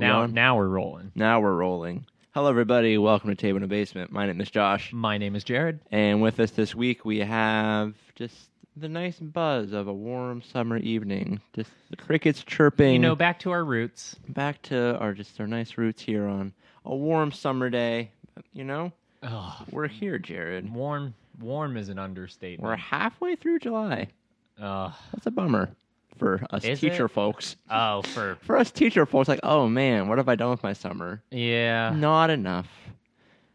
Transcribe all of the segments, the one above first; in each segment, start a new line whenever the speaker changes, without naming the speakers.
Now, now we're rolling.
Now we're rolling. Hello, everybody. Welcome to Table in the Basement. My name is Josh,
My name is Jared.
and with us this week we have just the nice buzz of a warm summer evening. Just the crickets chirping.
You know, back to our roots.
back to our just our nice roots here on a warm summer day. You know,
Ugh,
we're here, Jared.
warm, warm is an understatement.
We're
understatement.
halfway through July.
Ugh.
That's a bummer for us
Is
teacher
it?
folks.
oh, for
For us teacher folks, like, oh man, what have I done with my summer?
yeah.
Not enough.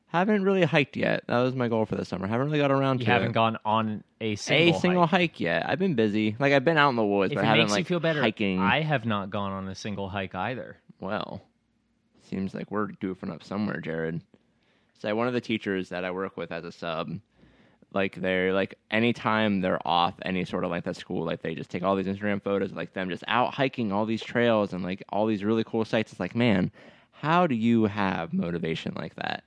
Haven't really hiked yet. That was my goal for the summer. Haven't really got around
You
to
haven't
it.
gone on a single
a single
hike.
hike. yet. I've been busy. Like I've been out in the woods,
If
but
it
I haven't
makes
like
you feel better,
hiking.
I have not gone on a single hike either.
Well, seems like we're goofing up somewhere, Jared. So one of the teachers that I work with as a sub, like they're like anytime they're off any sort of like at school, like they just take all these Instagram photos of like them just out hiking all these trails and like all these really cool sites. It's like, man, how do you have motivation like that?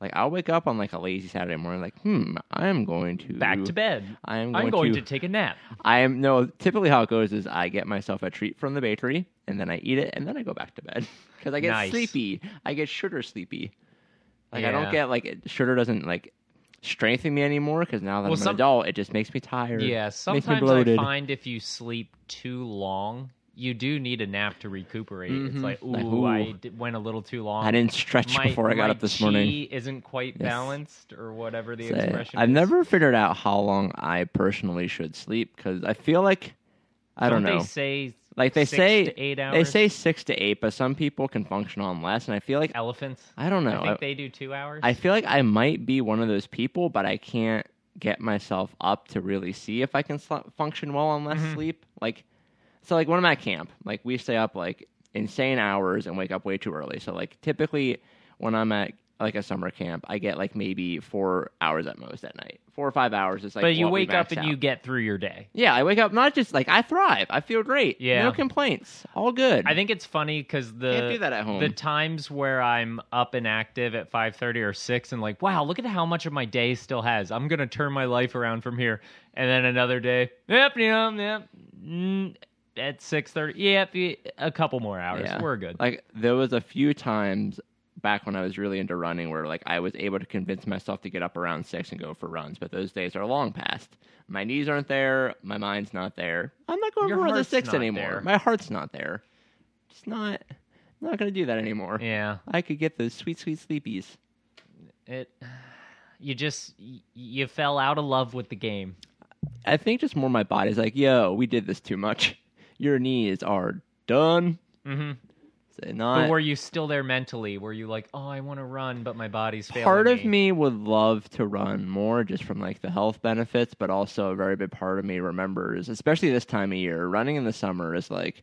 Like I'll wake up on like a lazy Saturday morning, like, hmm, I'm going to
Back to bed.
I am going,
I'm going
to,
to take a nap.
I am no. Typically, how it goes is I get myself a treat from the bakery, and then I eat it, and then I go back to bed because I get
Nice.
sleepy. I get sugar sleepy. Like I don't get like sugar doesn't like strengthen me anymore because now that
Well,
I'm
some-
an adult, it just makes me tired.
Yeah,
makes me
sometimes I find if you sleep too long, you do need a nap to recuperate. It's
Mhm.
like, ooh,
Like, ooh.
I d- went a little too long.
I didn't stretch
my,
before I got up this morning.
isn't quite
Yes.
balanced, or whatever the
Say,
expression.
I've
is.
never figured out how long I personally should sleep because I feel like I don't, know.
They say
like they
six
say
to eight hours.
they say six to eight, but some people can function on less, and I feel like
elephants.
I don't know.
I think
I-
they do two hours.
I feel like I might be one of those people, but I can't get myself up to really see if I can sl- function well on less
Mhm.
sleep. Like, so like when I'm at camp, like we stay up like insane hours and wake up way too early. So like typically when I'm at like a summer camp, I get like maybe four hours at most at night. Four or five hours is like.
but you wake up and
out.
you get through your day.
Yeah, I wake up not just like I thrive. I feel great.
Yeah.
no complaints. All good.
I think it's funny because the
can't do that at home.
the times where I'm up and active at five thirty or six, and like, wow, look at how much of my day still has. I'm gonna turn my life around from here. And then another day, yep, yep, yep. Mm, at six thirty, yep, a couple more hours.
Yeah.
We're good.
Like there was a few times back when I was really into running where like I was able to convince myself to get up around six and go for runs, but those days are long past. My knees aren't there, my mind's not there. I'm not going
Your
for runs at six anymore.
there.
My heart's not there. Just not not gonna do that anymore.
yeah,
I could get those sweet, sweet sleepies.
it. You just you fell out of love with the game.
I think just more my body's like, yo, we did this too much. Your knees are done.
hmm
Say not
But were you still there mentally? Were you like, oh, I want to run, but my body's failing
part of me. would love to run more just from like the health benefits but also a very big part of me remembers especially this time of year running in the summer is like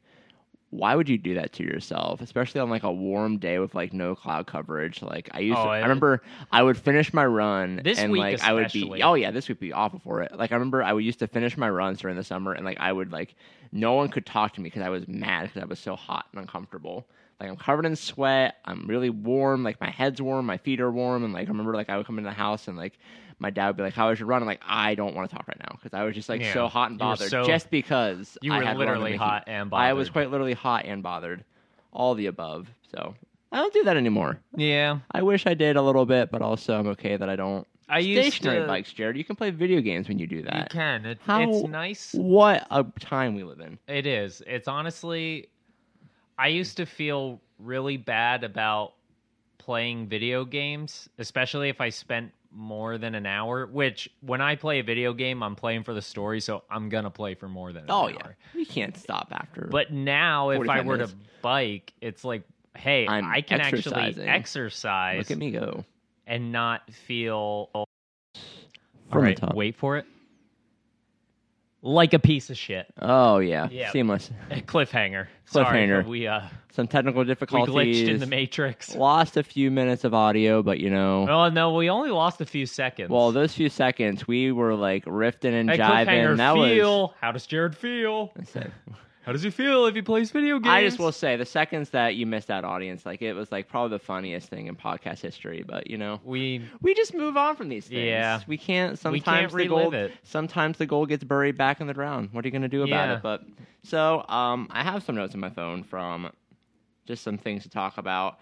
why would you do that to yourself? Especially on like a warm day with like no cloud coverage. Like i used
Oh,
to i remember i would finish my run
This
and
week
like i would be
especially.
oh yeah this would be awful for it. Like i remember i would used to finish my runs during the summer and like i would like no one could talk to me because i was mad because i was so hot and uncomfortable like I'm covered in sweat. I'm really warm. Like my head's warm, my feet are warm, and like I remember like I would come into the house and like my dad would be like, "How was your run?" I'm like, "I don't want to talk right now because I was just like
Yeah.
so hot and bothered
so-
just because
You
I
were
had
literally hot and bothered.
I was quite literally hot and bothered, all the above. So I don't do that anymore.
Yeah,
I wish I did a little bit, but also I'm okay that I don't.
I used
Stationary
to.
bikes, Jared. You can play video games when you do that.
You can. It,
How-
it's nice.
What a time we live in.
It is. It's honestly, I used to feel really bad about playing video games, especially if I spent more than an hour. Which, when I play a video game, I'm playing for the story, so I'm gonna play for more than an
Oh
hour.
yeah, you can't stop after.
But now, if I were
minutes.
to bike, it's like, hey,
I'm
I can actually exercise
look at me go.
and not feel. All
From the top.
wait for it. Like a piece of shit.
Oh yeah,
Yeah.
seamless.
Cliffhanger. Sorry,
Cliffhanger.
but we uh
Some technical difficulties.
we
difficulties.
glitched in the matrix.
Lost a few minutes of audio, but you know,
Oh no, we only lost a few seconds.
well, those few seconds we were like rifting and
hey,
jiving.
cliffhanger
That
feel.
was.
How does Jared feel?
Said-
How does he feel if he plays video games?
I just will say the seconds that you missed that audience, like it was like probably the funniest thing in podcast history. But you know,
we
we just move on from these things.
Yeah.
we can't.
Sometimes We
Sometimes
can't
the
relive
gold.
it.
Sometimes the gold gets buried back in the ground. What are you going to do about
Yeah.
it? But so um, I have some notes on my phone from just some things to talk about.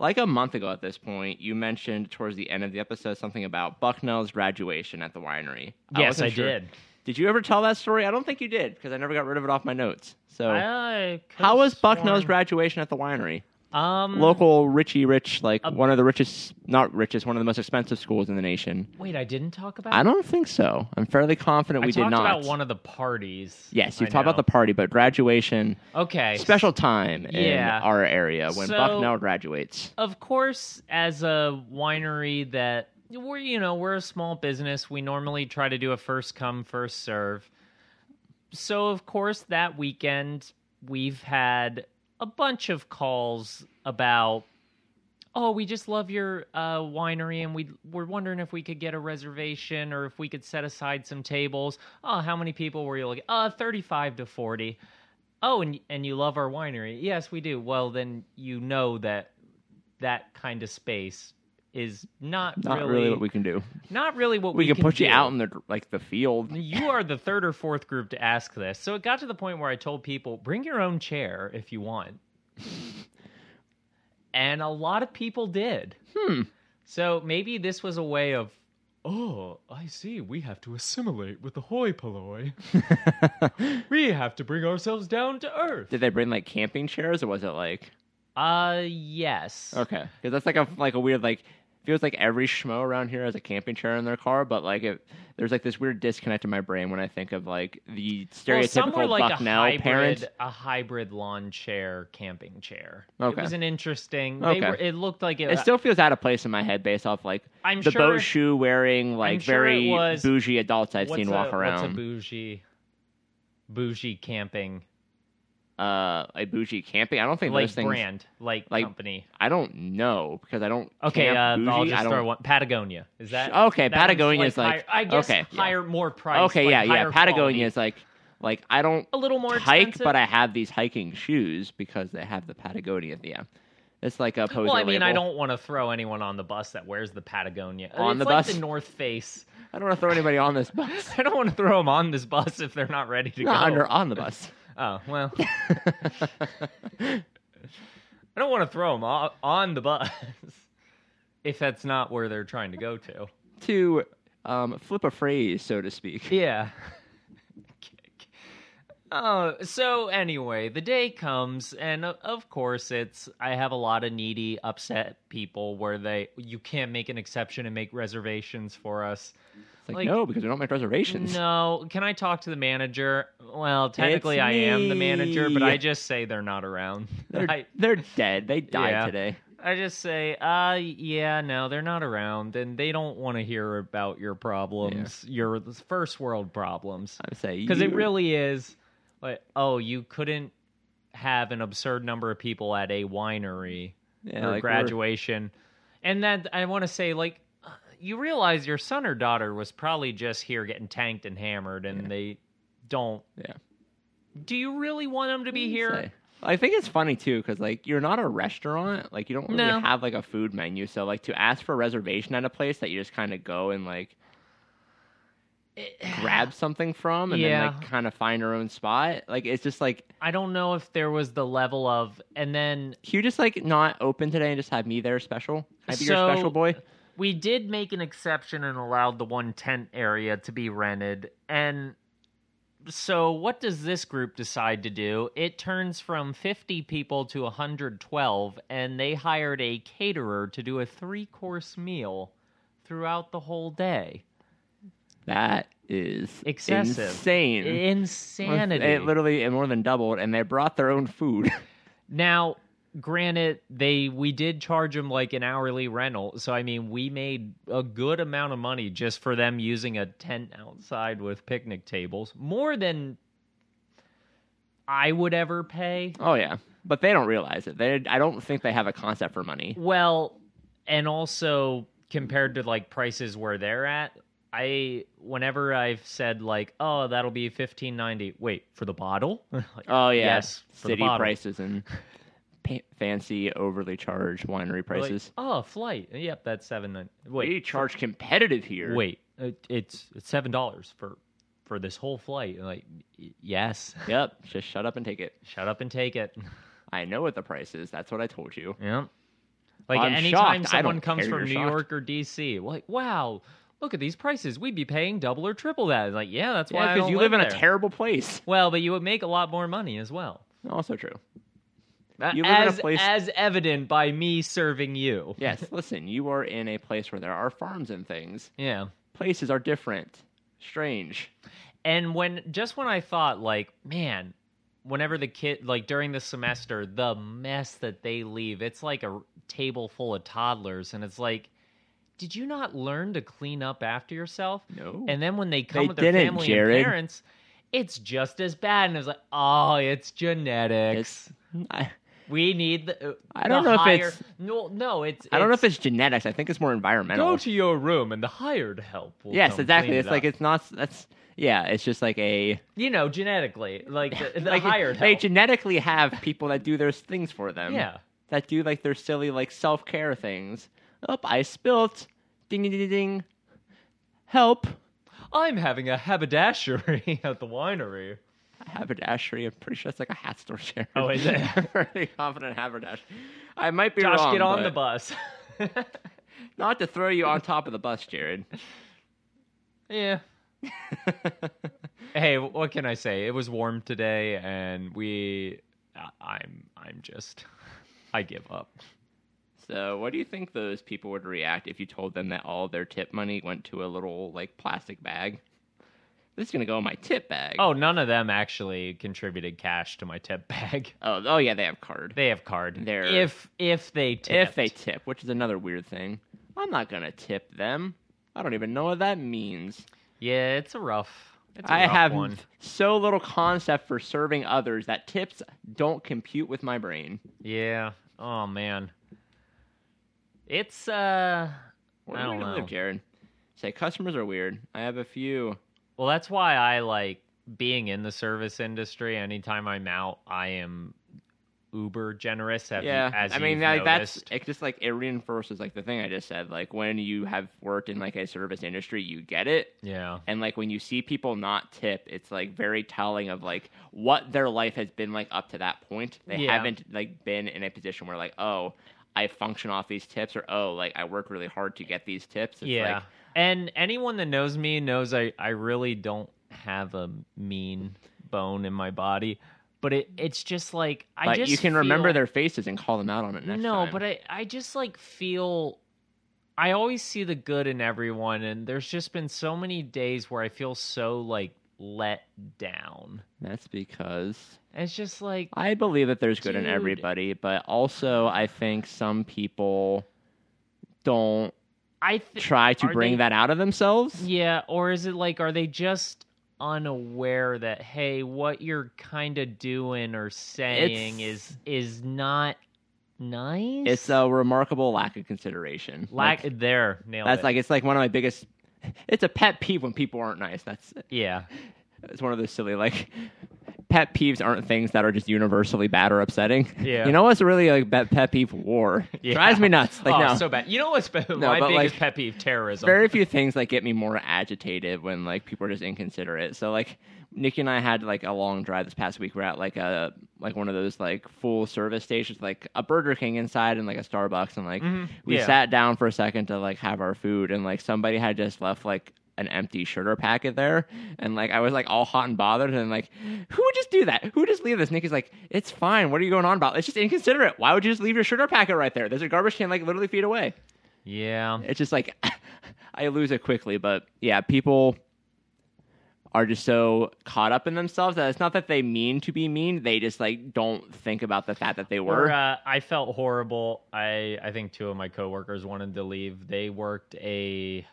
Like a month ago at this point, you mentioned towards the end of the episode something about Bucknell's graduation at the winery.
yes,
wasn't
I
sure-
did.
Did you ever tell that story? I don't think you did because I never got rid of it off my notes. So,
I
how was Bucknell's
sworn-
graduation at the winery?
Um,
Local Richie Rich, like
Uh,
one of the richest, not richest, one of the most expensive schools in the nation.
Wait, I didn't talk about.
I don't think so. I'm fairly confident
I
we
talked
did not.
about one of the parties.
yes,
I
you talked about
know.
the party, but graduation,
okay
special time in
Yeah.
our area when
So-
Bucknell graduates.
of course, as a winery that we're you know we're a small business, we normally try to do a first come first serve. So of course that weekend we've had a bunch of calls about oh we just love your uh, winery and we we're wondering if we could get a reservation or if we could set aside some tables. Oh, how many people were you looking? Uh, thirty five to forty. Oh, and and you love our winery? Yes, we do. Well, then you know that that kind of space is not,
Not
really,
really, what we can do.
not really what
We, can
we,
can, put you
do.
out in the like the field.
You are the third or fourth group to ask this. So it got to the point where I told people, bring your own chair if you want. and a lot of people did.
Hmm.
So maybe this was a way of, oh, I see. We have to assimilate with the hoi polloi. we have to bring ourselves down to earth.
Did they bring like camping chairs, or was it like
Uh, yes.
okay? Because that's like a like a weird like feels like every schmo around here has a camping chair in their car, but like it, there's like this weird disconnect in my brain when I think of like the
Well,
stereotypical
like a
Bucknell
hybrid,
parent.
a hybrid lawn chair, camping chair.
Okay.
It was an interesting. They
Okay.
were, it looked like it.
It still feels out of place in my head based off like
I'm
the
sure
boat shoe wearing like
sure
very
was-
bougie adults I've seen
a,
walk around.
What's a bougie, bougie camping
uh, a bougie camping. I don't think
like
those things.
brand, like,
like,
company?
I don't know because I don't.
Okay, uh, I'll just throw one. Patagonia is that?
Okay,
that
Patagonia is like-
higher- I guess
okay, yeah.
higher, more price.
Okay,
like
yeah, yeah. Patagonia
quality.
is like like I don't
a little more
hike,
expensive.
but I have these hiking shoes because they have the Patagonia. Yeah, it's like a poser
well, I mean, I don't want to throw anyone on the bus that wears the Patagonia.
On
it's
the
like
bus?
the North Face.
I don't want to throw anybody on this bus.
I don't want to throw them on this bus if they're not ready to go.
under on the bus.
Oh well, I don't want to throw them on, on the bus if that's not where they're trying to go to.
to um, flip a phrase, so to speak.
Yeah. Oh, so anyway, the day comes, and of course, it's I have a lot of needy, upset people where they you can't make an exception and make reservations for us.
Like,
Like-
no, because we don't make reservations.
No, can I talk to the manager? Well, technically, I am the manager, but. I just say they're not around.
They're,
I,
they're dead. They died
Yeah.
today.
I just say, uh, yeah, no, they're not around, and they don't want to hear about your problems, your first world problems.
I say
because it really is like oh you couldn't have an absurd number of people at a winery
yeah,
for
like, we're-
graduation and that i want to say like you realize your son or daughter was probably just here getting tanked and hammered and
Yeah.
they don't
Yeah.
do you really want them to be here
say. I think it's funny too because like you're not a restaurant, like you don't really
No.
have like a food menu. So like to ask for a reservation at a place that you just kind of go and like eh, grab something from and
Yeah.
then like kind of find your own spot. Like it's just like
i don't know if there was the level of and then
can you just like not open today and just have me there special? I be your special boy?
We did make an exception and allowed the one tent area to be rented and so what does this group decide to do it turns from 50 people to 112 and they hired a caterer to do a three course meal throughout the whole day
That is
Excessive.
insane.
insanity
It literally it more than doubled, and they brought their own food.
now granted they we did charge them like an hourly rental. So i mean we made a good amount of money just for them using a tent outside with picnic tables more than i would ever pay.
Oh yeah, but they don't realize it. They I don't think they have a concept for money.
well and also compared to like prices where they're at i whenever i've said like oh that'll be 1590 wait for the bottle? Like,
Oh yeah,
yes for the
city prices and pa- fancy, overly charged winery
Like,
prices.
oh flight yep that's seven nine
we
wait
charge competitive here.
wait it, it's it's seven dollars for for this whole flight like yes
Yep. Just shut up and take it.
shut up and take it
I know what the price is. That's what I told you.
Yeah. Like
I'm
anytime
shocked.
Someone comes from New
shocked.
York or DC, like, wow, look at these prices. We'd be paying double or triple that. Like, yeah, that's why
Yeah, because
don't
you live in
there.
a terrible place.
Well, but you would make a lot more money as well.
Also true.
Uh,
You live in a
as,
place-
as evident by me serving you.
Yes, listen, you are in a place where there are farms and things.
Yeah.
Places are different. Strange.
And when just when I thought like, man, whenever the kid like during the semester, the mess that they leave, it's like a table full of toddlers and it's like did you not learn to clean up after yourself?
No.
And then when they come
They
with their
didn't,
family
Jared.
and parents, it's just as bad. And it's like, oh, it's genetics.
It's I,
we need the. uh,
I don't
the
know if it's-
no, no. It's.
I don't know if it's genetics. I think it's more environmental.
Go to your room and the hired help. Will
yes,
come
exactly.
clean it
It's like
up.
it's not that's yeah, it's just like a
you know genetically, like the, the
like
hired
they
help.
genetically have people that do their things for them.
yeah.
That do like their silly like self care things. Oh, I spilt. Ding ding ding ding. Help.
I'm having a haberdashery at the winery.
Haberdashery. I'm pretty sure it's like a hat store chair.
Oh, is it?
I'm really confident haberdashery. I might be
Josh,
wrong.
get on the bus.
Not to throw you on top of the bus, Jared.
yeah. Hey, what can I say? It was warm today, and we. I'm. I'm just. I give up.
So, what do you think those people would react if you told them that all their tip money went to a little like plastic bag? This is gonna go in my tip bag.
Oh, none of them actually contributed cash to my tip bag.
oh, oh yeah, they have card.
They have card.
They're-
if if they tipped.
if they tip, which is another weird thing. I'm not gonna tip them. I don't even know what that means.
yeah, it's a rough. It's a
I
rough
have
one.
so little concept for serving others that tips don't compute with my brain.
Yeah. Oh man. It's uh.
Where
I
do
don't
we
know.
live, Jared? Say customers are weird. I have a few.
Well, that's why I like being in the service industry. Anytime I'm out, I am uber generous. You-
yeah,
as
I mean like, that's it's just like it reinforces like the thing I just said. Like when you have worked in like a service industry, you get it.
yeah.
And like when you see people not tip, it's like very telling of like what their life has been like up to that point. They
Yeah.
haven't like been in a position where like, oh, I function off these tips or oh, like I work really hard to get these tips. It's
yeah.
like
and anyone that knows me knows I I really don't have a mean bone in my body, but it it's just like I
but
just
you can remember their faces and call them out on it next
no,
time.
but I I just like feel I always see the good in everyone and there's just been so many days where I feel so like let down.
that's because
it's just like
I believe that there's good in everybody, but also I think some people don't
I th-
try to bring
they-
that out of themselves.
Yeah, or is it like are they just unaware that hey, what you're kind of doing or saying
It's-
is is not nice?
It's a remarkable lack of consideration.
lack
Like,
there nailed
that's
it.
like it's like one of my biggest. It's a pet peeve when people aren't nice. That's
yeah,
it's one of those silly like pet peeves aren't things that are just universally bad or upsetting.
Yeah.
You know what's really like pet pet peeve? War
yeah.
drives me nuts. Like
oh,
no,
so bad. You know what's be-
No,
my biggest
like,
pet peeve? Terrorism.
very few things like get me more agitated when like people are just inconsiderate. So like Nikki and I had like a long drive this past week. We're at like a like one of those like full service stations, like a Burger King inside and like a Starbucks, and like
Mhm.
we
Yeah.
sat down for a second to like have our food, and like somebody had just left like an empty sugar packet there, and like I was like all hot and bothered, and like who would just do that? Who would just leave this? Nikki's like, it's fine. What are you going on about? It's just inconsiderate. Why would you just leave your sugar packet right there? There's a garbage can like literally feet away
yeah,
it's just like I lose it quickly. But yeah, people are just so caught up in themselves that it's not that they mean to be mean; they just like don't think about the fact that they were.
Or, uh, I felt horrible. I I think two of my coworkers wanted to leave. They worked a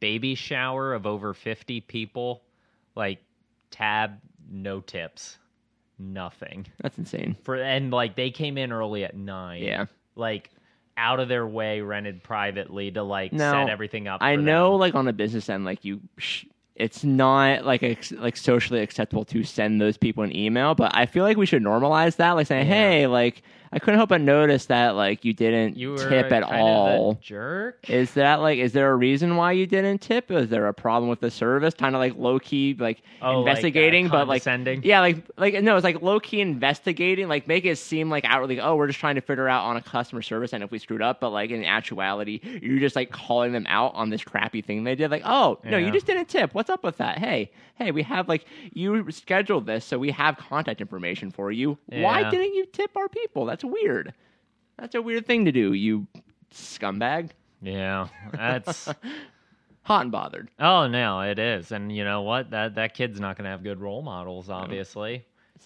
baby shower of over fifty people, like tab, no tips, nothing
That's insane.
for, and like they came in early at nine.
Yeah.
like out of their way, rented privately to like
No,
set everything up.
I know,
them.
like on a business end, like you. Sh- it's not like ex- like socially acceptable to send those people an email, but I feel like we should normalize that. Like saying,
Yeah.
"Hey, like I couldn't help but notice that like you didn't
You
tip at
kind of the
all.
jerk.
Is that like is there a reason why you didn't tip? Is there a problem with the service? Kind of like low key like
Oh, like, uh,
investigating, but like
sending.
yeah, like like no, it's like low key investigating. Like make it seem like outwardly, oh, we're just trying to figure out on a customer service and if we screwed up. But like in actuality, you're just like calling them out on this crappy thing they did. Like oh no, you just didn't tip. What's up with that? Hey hey, we have like you scheduled this, so we have contact information for you. Why didn't you tip our people? That's weird. That's a weird thing to do. You scumbag.
Yeah, that's.
Hot and bothered.
oh no, it is, and you know what? That that kid's not going to have good role models. Obviously,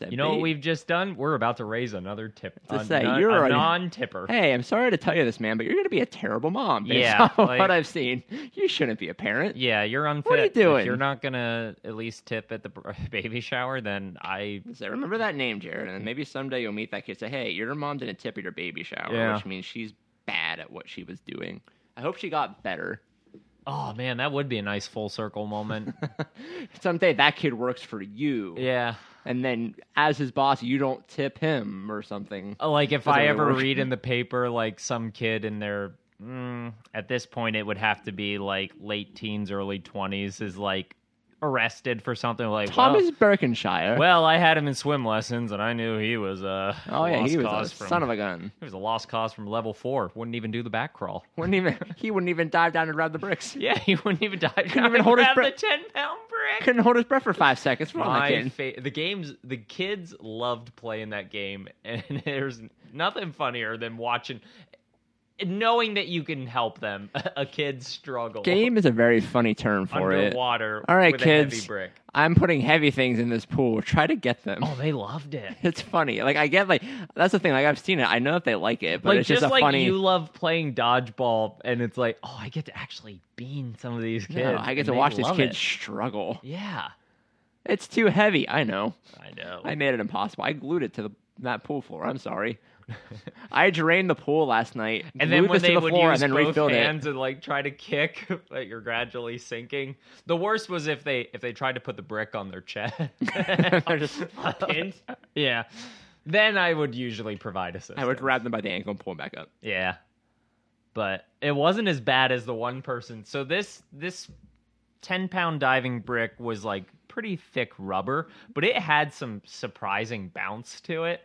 you know what we've just done? We're about to raise another tip.
To
a
say,
non-
you're
a
a-
non-tipper.
Hey, I'm sorry to tell you this, man, but you're going to be a terrible mom. Based
Yeah,
on
like-
what I've seen, you shouldn't be a parent.
Yeah, you're unfit.
What are you
If
doing?
you're not gonna at least tip at the baby shower, then I
So remember that name, Jared, and maybe someday you'll meet that kid. Say, hey, your mom didn't tip at your baby shower,
Yeah.
which means she's bad at what she was doing. I hope she got better.
Oh man, that would be a nice full circle moment.
Someday that kid works for you,
yeah.
And then as his boss, you don't tip him or something.
Like if I ever read in the paper like some kid in their mm, at this point it would have to be like late teens, early twenties is like arrested for something like
Thomas
well,
Birkenshire.
well, I had him in swim lessons and I knew he was a
oh yeah, he was a
from,
son of a gun.
he was a lost cause from level four. Wouldn't even do the back crawl.
Wouldn't even he wouldn't even dive down and grab the bricks.
Yeah, he wouldn't even dive
Couldn't
down
even
and
hold his
grab the
breath.
ten pound brick.
Couldn't hold his breath for five seconds. What's wrong with that
My fa- the games, the kids loved playing that game, and there's nothing funnier than watching, knowing that you can help them. A kid struggle
Game is a very funny term for it.
underwater.
All right,
with a heavy
kids. I'm putting heavy things in this pool. Try to get them.
Oh, they loved it.
It's funny. Like I get like that's the thing. Like I've seen it. I know that they like it, but
like
it's just, a
like
funny.
you love playing dodgeball, and it's like, oh, I get to actually bean some of these kids.
No, I get to watch these kids
it.
struggle.
Yeah,
It's too heavy. I know.
I know.
I made it impossible. I glued it to the that pool floor. I'm sorry. I drained the pool last night,
And then when they
to the
would
floor,
use
and then
both
refilled
hands and like try to kick, but you're gradually sinking. The worst was if they if they tried to put the brick on their chest.
it. They're just pinned.
yeah. Then I would usually provide assistance.
I would grab them by the ankle and pull them back up.
Yeah. But it wasn't as bad as the one person. So this this ten pound diving brick was like pretty thick rubber, but it had some surprising bounce to it.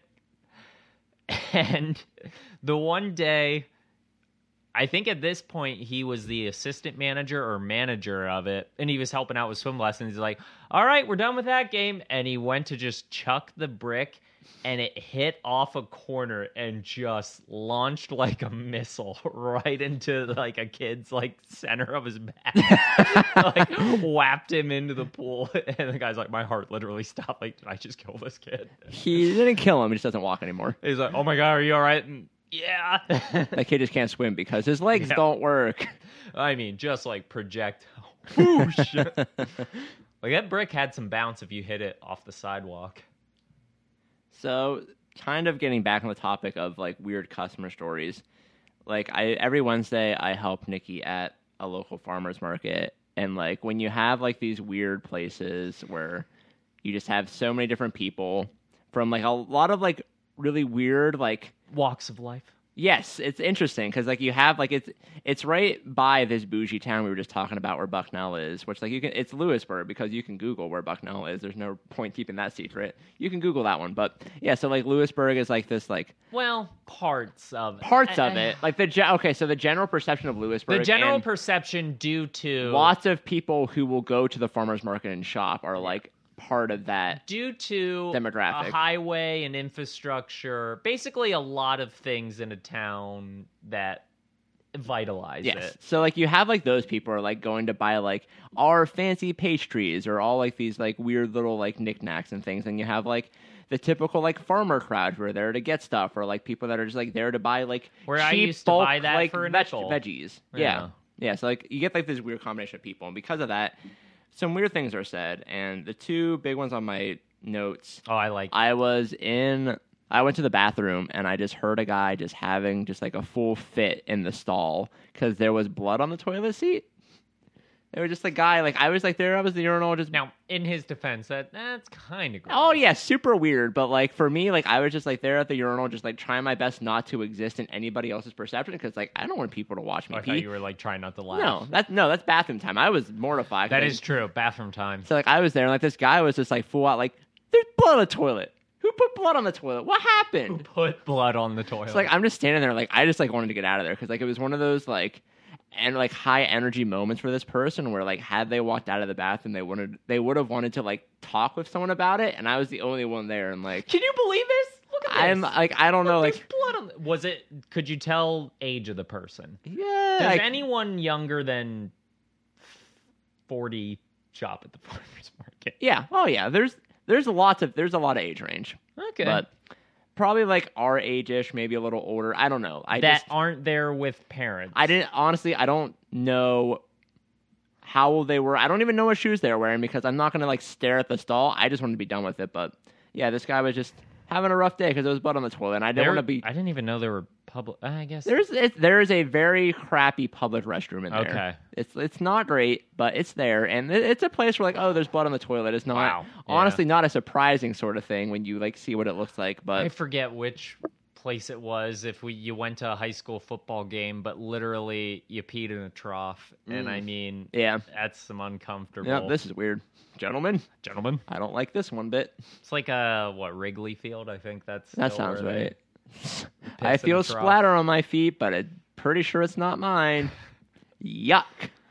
And the one day I think at this point he was the assistant manager or manager of it, and he was helping out with swim lessons. He's like, "All right, we're done with that game," and he went to just chuck the brick, and it hit off a corner and just launched like a missile right into like a kid's like center of his back, like whapped him into the pool, and the guy's like, "My heart literally stopped. Like, did I just kill this kid?"
He didn't kill him. He just doesn't walk anymore.
He's like, "Oh my god, are you all right?" And, yeah.
That kid just can't swim because his legs
Yeah.
don't work.
I mean, just like project. Whoosh. like that brick had some bounce if you hit it off the sidewalk.
So, kind of getting back on the topic of like weird customer stories. Like I every Wednesday I help Nikki at a local farmers market and like when you have like these weird places where you just have so many different people from like a lot of like really weird like
Walks of life.
Yes, it's interesting because like you have like it's it's right by this bougie town we were just talking about where Bucknell is, which like you can it's Lewisburg because you can Google where Bucknell is. There's no point keeping that secret. You can Google that one, but yeah. So like Lewisburg is like this like
Well, parts of it.
parts of
Uh,
it, like the ge- okay. So the general perception of Lewisburg,
The general perception due to
lots of people who will go to the farmers market and shop are like part of that.
due to
Demographic.
a highway and infrastructure, basically a lot of things in a town that vitalize
Yes.
it.
So like you have like those people are like going to buy like our fancy pastries or all like these like weird little like knickknacks and things, and you have like the typical like farmer crowd who are there to get stuff, or like people that are just like there to buy like
Where
cheap
I used to
bulk,
buy that
like
for a
veg-
nickel.
veggies.
Yeah.
Yeah. yeah, So like you get like this weird combination of people, and because of that, some weird things are said. And the two big ones on my notes
Oh, I like
I was in. I went to the bathroom and I just heard a guy just having just like a full fit in the stall because there was blood on the toilet seat. It was just a guy. Like I was like there. I was the urinal just.
Now, in his defense, that that's kind of
Oh yeah, super weird. But like for me, like I was just like there at the urinal, just like trying my best not to exist in anybody else's perception because like I don't want people to watch me oh,
I
pee.
thought you were like trying not to laugh.
no, that's no, that's bathroom time. I was mortified.
That is true. Bathroom time.
So like I was there, and like this guy was just like full out like, "There's blood on the toilet. Who put blood on the toilet? What happened?"
Who Put blood on the toilet.
So like I'm just standing there, like I just like wanted to get out of there because like it was one of those like and like high energy moments for this person where like had they walked out of the bathroom, they wanted they would have wanted to like talk with someone about it, and I was the only one there, and like
Can you believe this? Look at this.
I'm like I don't know,
There's
like
blood on. The, was it? Could you tell age of the person?
yeah,
Does
like,
anyone younger than forty shop at the farmers market?
yeah, oh yeah. There's there's lots of there's a lot of age range,
Okay,
but probably like our age ish, maybe a little older. I don't know. I
that
just
aren't there with parents.
I didn't honestly. I don't know how old they were. I don't even know what shoes they were wearing because I'm not gonna like stare at the stall. I just wanted to be done with it. But yeah, this guy was just having a rough day because there was blood on the toilet, and I didn't want to be.
I didn't even know there were public. I guess
There's it, there is a very crappy public restroom in there.
Okay.
it's it's not great, but it's there, and it, it's a place where like oh, there's blood on the toilet. It's not
Wow. Yeah.
honestly not a surprising sort of thing when you like see what it looks like. But
I forget which place it was. If we you went to a high school football game, but literally you peed in a trough, and
Mm.
I mean
yeah,
that's some uncomfortable.
yeah, this is weird, gentlemen.
gentlemen.
I don't like this one bit.
It's like a what Wrigley Field. I think that's
That sounds right. I feel splatter on my feet, but I'm pretty sure it's not mine. Yuck.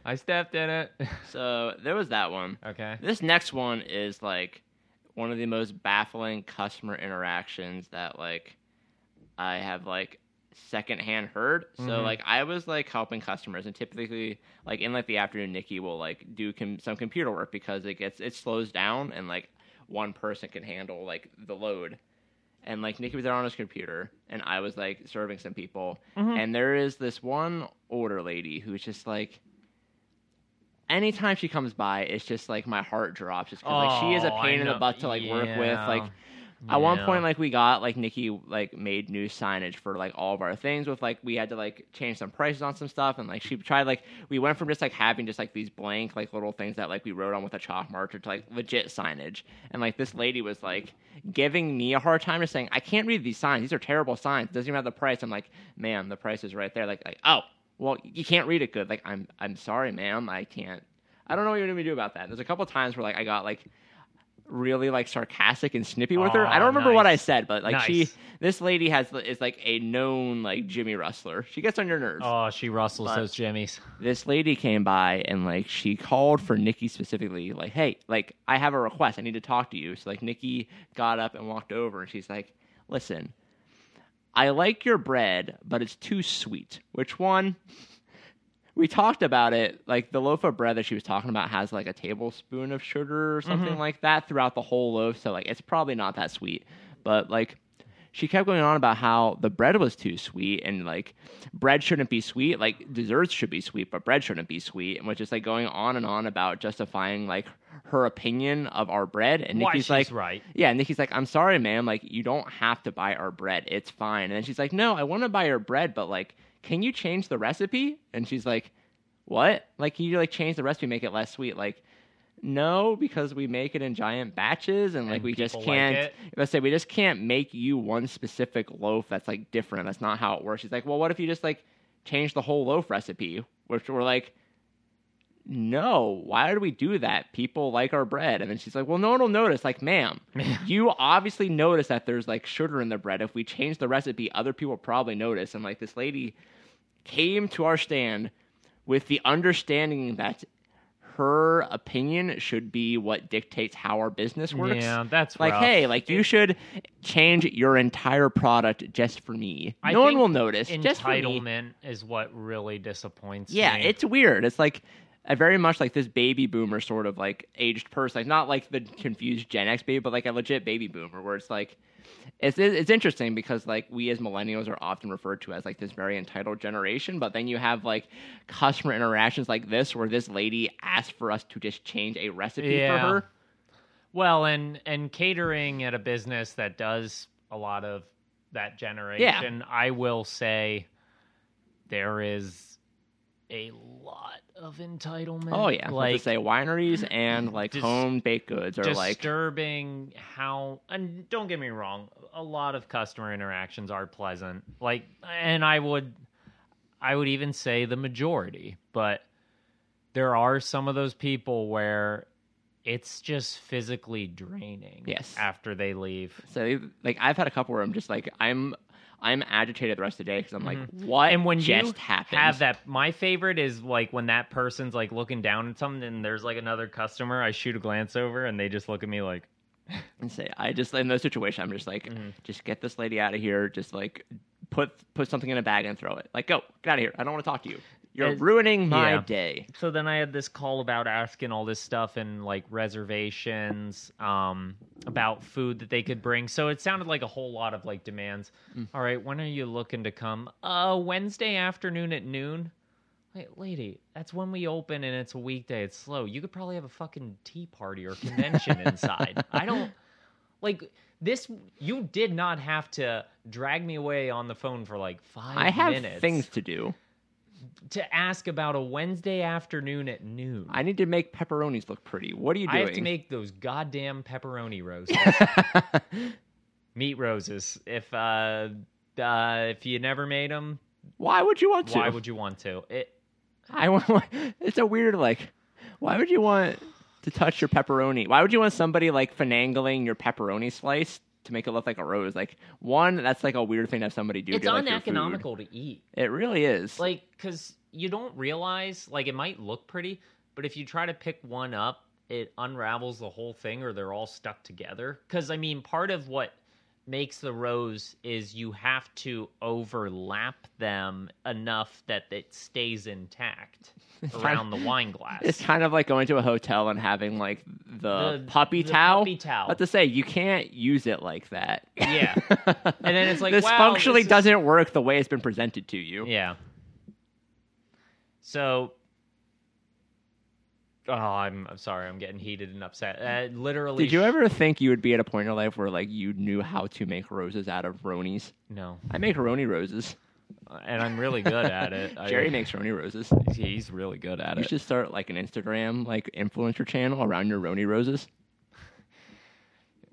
I stepped in it.
So there was that one.
okay.
This next one is like one of the most baffling customer interactions that like I have like secondhand heard. So
Mhm.
like I was like helping customers, and typically like in like the afternoon, Nikki will like do com- some computer work because it gets it slows down and like one person can handle like the load. And like Nikki was there on his computer, and I was like serving some people,
Mhm.
and there is this one older lady who's just like anytime she comes by it's just like my heart drops just because like she is a
Oh,
pain in the butt to like work with
Yeah.
at one point like we got like nikki like made new signage for like all of our things with like we had to like change some prices on some stuff and like she tried like we went from just like having just like these blank like little things that like we wrote on with a chalk marker to like legit signage. And like this lady was like giving me a hard time just saying i can't read these signs. These are terrible signs. Doesn't even have the price. I'm like ma'am the price is right there. Like like oh well you can't read it good. Like i'm i'm sorry ma'am. I can't i don't know what you're gonna do about that. There's a couple times where like i got like really like sarcastic and snippy with her. I don't remember what I said, but like she, this lady has is like a known like Jimmy Rustler. She gets on your nerves.
Oh, she rustles
But-
those jimmies.
This lady came by and like she called for Nikki specifically, like, hey, like I have a request. I need to talk to you. So like Nikki got up and walked over and she's like, listen, I like your bread, but it's too sweet. Which one? We talked about it. Like the loaf of bread that she was talking about has like a tablespoon of sugar or something
Mhm.
like that throughout the whole loaf. So like it's probably not that sweet. But like she kept going on about how the bread was too sweet and like bread shouldn't be sweet. Like desserts should be sweet, but bread shouldn't be sweet. And was just like going on and on about justifying like her opinion of our bread. And
Why
Nikki's like,
right.
yeah, and Nikki's like, I'm sorry, ma'am. Like, you don't have to buy our bread. It's fine. And then she's like, No, I want to buy your bread, but like, can you change the recipe? And she's like, What? Like, can you like change the recipe, make it less sweet? Like, no, because we make it in giant batches, and like
And
we just can't.
it.
let's say we just can't make you one specific loaf that's like different. That's not how it works. She's like, Well, what if you just like change the whole loaf recipe? Which we're like. No, why do we do that? People like our bread. And then she's like, Well, no one will notice. Like, ma'am, you obviously notice that there's like sugar in the bread. If we change the recipe, other people probably notice. And like this lady came to our stand with the understanding that her opinion should be what dictates how our business works.
Yeah, that's
Like,
rough.
hey, like you should change your entire product just for me.
I
no one will notice. Just for me.
entitlement is what really disappoints me.
Yeah,
me.
it's weird. It's like a very much like this baby boomer sort of like aged person, like not like the confused Gen X baby, but like a legit baby boomer, where it's like it's it's interesting because like we as millennials are often referred to as like this very entitled generation, but then you have like customer interactions like this where this lady asked for us to just change a recipe
Yeah.
for her.
Well, and and catering at a business that does a lot of that generation, I will say there is a lot of entitlement.
Oh yeah, like say wineries and like
Dis-
home baked goods are like
disturbing how and don't get me wrong a lot of customer interactions are pleasant like and i would i would even say the majority but there are some of those people where it's just physically draining
Yes.
after they leave
so like I've had a couple where I'm just like I'm I'm agitated the rest of the day because I'm like what
Mm-hmm. and when
just
you
happened
have that my favorite is like when that person's like looking down at something and there's like another customer i shoot a glance over and they just look at me like
and say I just in those situations I'm just like
Mm-hmm.
just get this lady out of here just like put put something in a bag and throw it like go get out of here I don't want to talk to you you're
And-
ruining my
yeah.
day
so then I had this call about asking all this stuff and like reservations, um, about food that they could bring. So it sounded like a whole lot of like demands.
Mm.
All right, when are you looking to come? Uh, Wednesday afternoon at noon. Wait, lady, that's when we open and it's a weekday. It's slow. You could probably have a fucking tea party or convention inside. I don't like this. You did not have to drag me away on the phone for like five
I have
minutes
things to do
to ask about a Wednesday afternoon at noon.
I need to make pepperonis look pretty what are you doing?
I have to make those goddamn pepperoni roses, meat roses. If uh, uh, if you never made them,
why would you want to
why would you want to? It
I want. It's a weird like. Why would you want to touch your pepperoni? Why would you want somebody like finagling your pepperoni slice to make it look like a rose? Like one, that's like a weird thing to have somebody do.
it's
to, like,
uneconomical to eat.
It really is.
Like because you don't realize like it might look pretty, but if you try to pick one up, it unravels the whole thing, or they're all stuck together. Because I mean, part of what makes the rose is you have to overlap them enough that it stays intact around the wine glass.
it's kind of like going to a hotel and having like the,
The-
puppy
the
towel.
puppy towel.
But to say you can't use it like that.
Yeah. And then it's like,
this
wow,
functionally
this
doesn't work the way it's been presented to you.
Yeah. So, oh, I'm, I'm sorry, I'm getting heated and upset. Uh, literally,
Did you ever think you would be at a point in your life where like you knew how to make roses out of ronies?
No,
I make roni roses.
And I'm really good at it. I-
Jerry makes roni roses.
he's really good at
You
it.
should start like an Instagram like influencer channel around your Roni roses.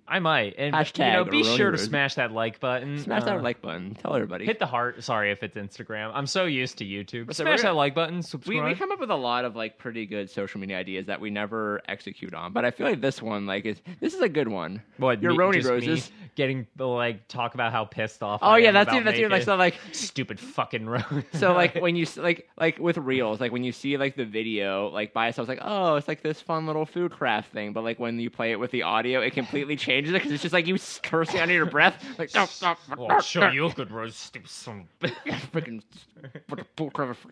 I might, and you know, be
Roni
sure to smash that like button.
Smash
Uh,
that like button. Tell everybody.
Hit the heart. Sorry if it's Instagram. I'm so used to YouTube.
So
Smash
we're-
that like button.
we,
Subscribe.
we come up with a lot of like pretty good social media ideas that we never execute on, but I feel like this one like is this is a good one.
what
your
me-
Roni
just me
roses?
getting like talk about how pissed off.
Oh
I
yeah,
am
that's
about
even that's even like
making
so like
stupid fucking rose.
so like when you s- like like with reels like when you see like the video like by itself it's like oh it's like this fun little food craft thing but like when you play it with the audio it completely changes it because it's just like you cursing under your breath like oh, oh,
I'll show you a good roast, stupid son of a
freaking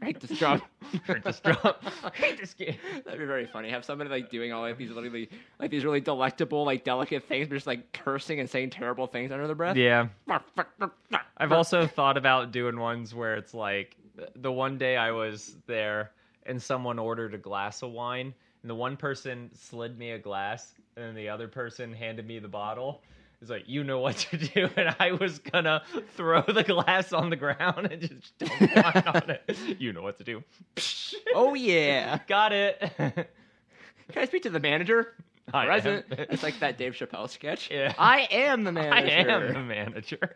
I hate this job
bitch. This. I hate this game.
That'd be very funny. Have somebody like doing all like these literally like these really delectable, like delicate things, but just like cursing and saying terrible things under their breath.
Yeah. I've also thought about doing ones where it's like the one day I was there and someone ordered a glass of wine, and the one person slid me a glass, and then the other person handed me the bottle. It's like you know what to do, and I was gonna throw the glass on the ground and just dump wine on it. You know what to do.
Oh yeah.
Got it.
Can I speak to the manager?
I am.
Present. It's like that Dave Chappelle sketch.
Yeah.
I am the manager.
I am the manager.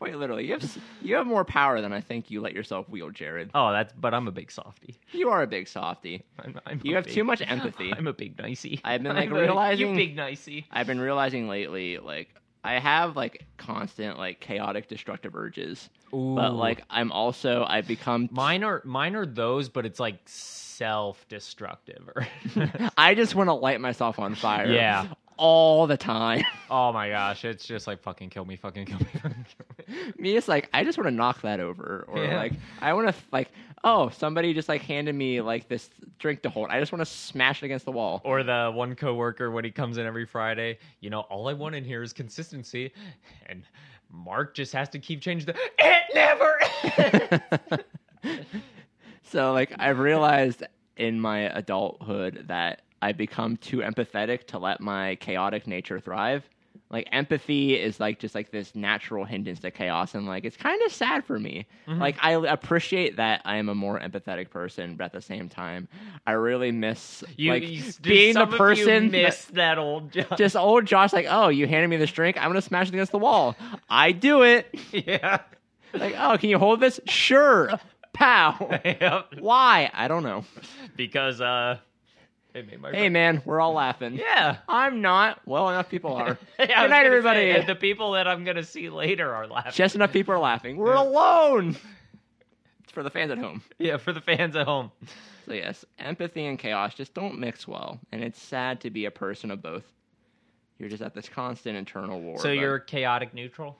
Quite literally, you have you have more power than I think you let yourself wield, Jared.
Oh, that's but I'm a big softy.
You are a big softy.
I'm, I'm
You have
big-
too much empathy.
I'm a big nicey.
I've been, like,
I'm a-
realizing-
you big nicey.
I've been realizing lately, like I have like constant, like chaotic, destructive urges, but like I'm also I've become
mine are mine are those, but it's like self-destructive.
I just want to light myself on fire.
Yeah.
All the time.
oh my gosh, it's just like fucking kill me, fucking kill me, fucking kill me.
me, it's like I just want to knock that over, or
Yeah.
like I want to like oh somebody just like handed me like this drink to hold. I just want to smash it against the wall.
Or the one coworker when he comes in every Friday, you know, all I want in here is consistency, and Mark just has to keep changing the. It never.
so like I've realized in my adulthood that I become too empathetic to let my chaotic nature thrive. Like empathy is like just like this natural hindrance to chaos and like it's kind of sad for me
Mm-hmm.
like i appreciate that i am a more empathetic person but at the same time i really miss
You,
like
you
being the person that-
miss that old job.
just old josh like oh you handed me this drink i'm gonna smash it against the wall i do it
yeah.
like oh can you hold this sure pow
yep.
why i don't know
Because uh, it made my
hey man we're all laughing
yeah.
i'm not well enough people are
Yeah,
good night everybody
say, the people that I'm gonna see later are laughing.
just enough people are laughing we're
Yeah.
alone it's for the fans at home
yeah, for the fans at home.
So yes, empathy and chaos just don't mix well, and it's sad to be a person of both. You're just at this constant internal war.
So you're chaotic neutral.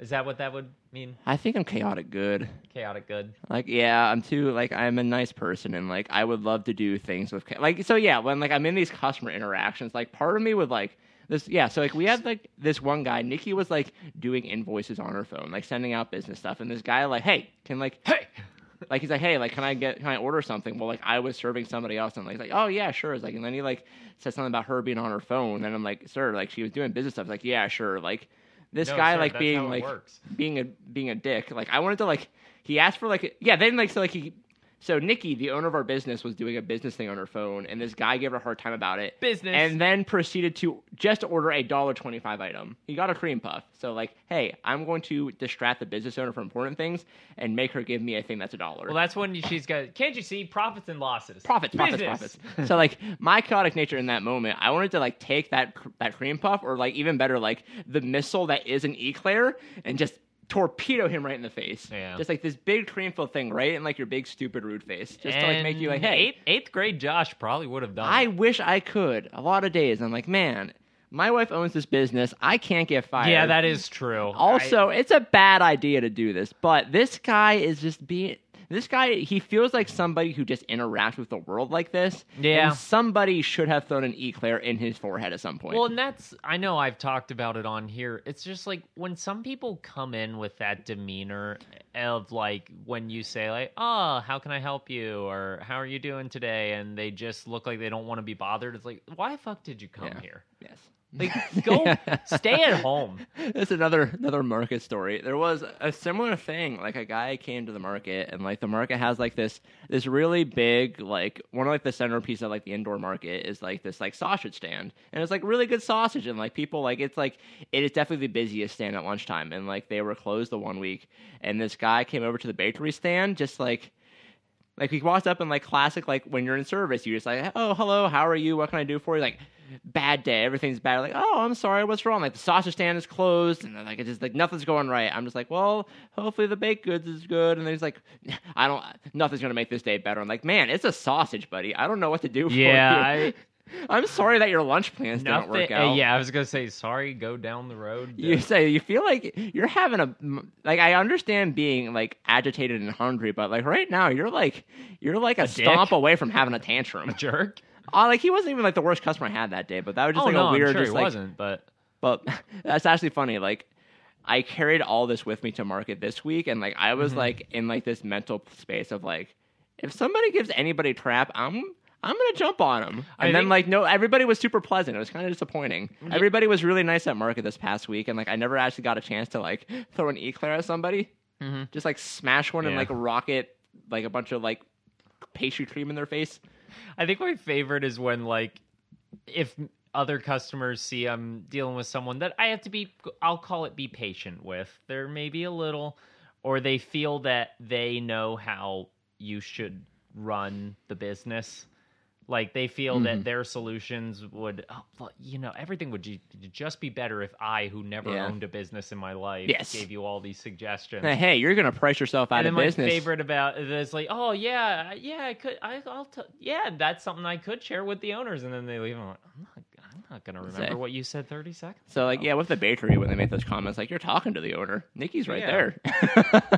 Is that what that would mean?
I think I'm chaotic good.
Chaotic good.
Like yeah, I'm too like I'm a nice person, and like I would love to do things with cha- like so yeah. When like I'm in these customer interactions, like part of me would like this yeah. So like we had like this one guy, Nikki was like doing invoices on her phone, like sending out business stuff, and this guy like hey can like
Hey.
like he's like, hey, like, can I get, can I order something? Well, like, I was serving somebody else, and like, he's like, oh yeah, sure. It's like, and then he like said something about her being on her phone, and I'm like, sir, like, she was doing business stuff. Like, yeah, sure. Like, this
No,
guy
sir,
like being like
works.
being a being a dick. Like, I wanted to like, he asked for like, yeah, then like, so like he. So Nikki, the owner of our business, was doing a business thing on her phone, and this guy gave her a hard time about it.
Business.
and then proceeded to just order a dollar twenty-five item. He got a cream puff. So like, hey, I'm going to distract the business owner from important things and make her give me a thing that's a dollar.
Well, that's when she's got. Can't you see profits and losses?
profits, profits,
Business.
profits. so like my chaotic nature in that moment, I wanted to like take that that cream puff, or like even better, like the missile that is an eclair, and just torpedo him right in the face.
Yeah.
Just like this big cream filled thing, right in like your big stupid rude face, just to like make you like, hey,
eighth, eighth grade Josh probably would have done.
I
it.
wish I could. A lot of days, I'm like, man, my wife owns this business. I can't get fired.
Yeah, that is true.
Also, it's a bad idea to do this, but this guy is just being. This guy, he feels like somebody who just interacts with the world like this.
Yeah.
And somebody should have thrown an eclair in his forehead at some point.
Well, and that's I know I've talked about it on here. It's just like when some people come in with that demeanor of like when you say like, "Oh, how can I help you?" or "How are you doing today?" and they just look like they don't want to be bothered. It's like, why the fuck did you come
Yeah.
here?
yes.
Like, go stay at home.
That's another another market story. There was a similar thing. Like a guy came to the market, and like the market has like this this really big like one of like the centerpiece of like the indoor market is like this like sausage stand, and it's like really good sausage, and like people like it's like it is definitely the busiest stand at lunchtime, and like they were closed the one week, and this guy came over to the bakery stand just like. Like he walks up and like classic, like when you're in service, you just like, oh hello, how are you? What can I do for you? Like, bad day, everything's bad. Like, oh, I'm sorry, what's wrong? Like the sausage stand is closed, and like it's just like nothing's going right. I'm just like, well, hopefully the baked goods is good. And then he's like, I don't, nothing's gonna make this day better. I'm like, man, it's a sausage, buddy. I don't know what to do for
Yeah,
you.
I,
I'm sorry that your lunch plans didn't work
uh,
out.
yeah, I was gonna say sorry. Go down the road.
You
Uh,
say you feel like you're having a like I understand being like agitated and hungry, but like right now you're like you're like a,
A
stomp away from having a tantrum.
jerk.
Uh, like he wasn't even like the worst customer I had that day, but that was just
oh
like
no,
a weird,
I'm sure
just
he
like.
wasn't. But
But that's actually funny. Like I carried all this with me to market this week, and like I was
Mhm.
like in like this mental space of like, if somebody gives anybody crap, I'm. I'm gonna jump on them,
I
and then
think-
like no, everybody was super pleasant. It was kind of disappointing. Everybody was really nice at market this past week, and like I never actually got a chance to like throw an eclair at somebody.
Mhm.
Just like smash one and like rocket like a bunch of like pastry cream in their face.
I think my favorite is when like if other customers see I'm dealing with someone that I have to be I'll call it be patient with. They're maybe a little or they feel that they know how you should run the business. Like they feel
Mhm.
that their solutions would, oh, you know, everything would ju- just be better if I, who never
Yeah.
owned a business in my life,
Yes.
gave you all these suggestions.
Hey, you're gonna price yourself out
and
of
then my
business.
favorite about it is like, oh yeah, yeah, I could, I, I'll, t- yeah, that's something I could share with the owners, and then they leave. I'm like, I'm not, I'm not gonna remember what you said 30 seconds.
So like
ago."
yeah, with the bakery when they make those comments, like you're talking to the owner. Nikki's right
Yeah.
there.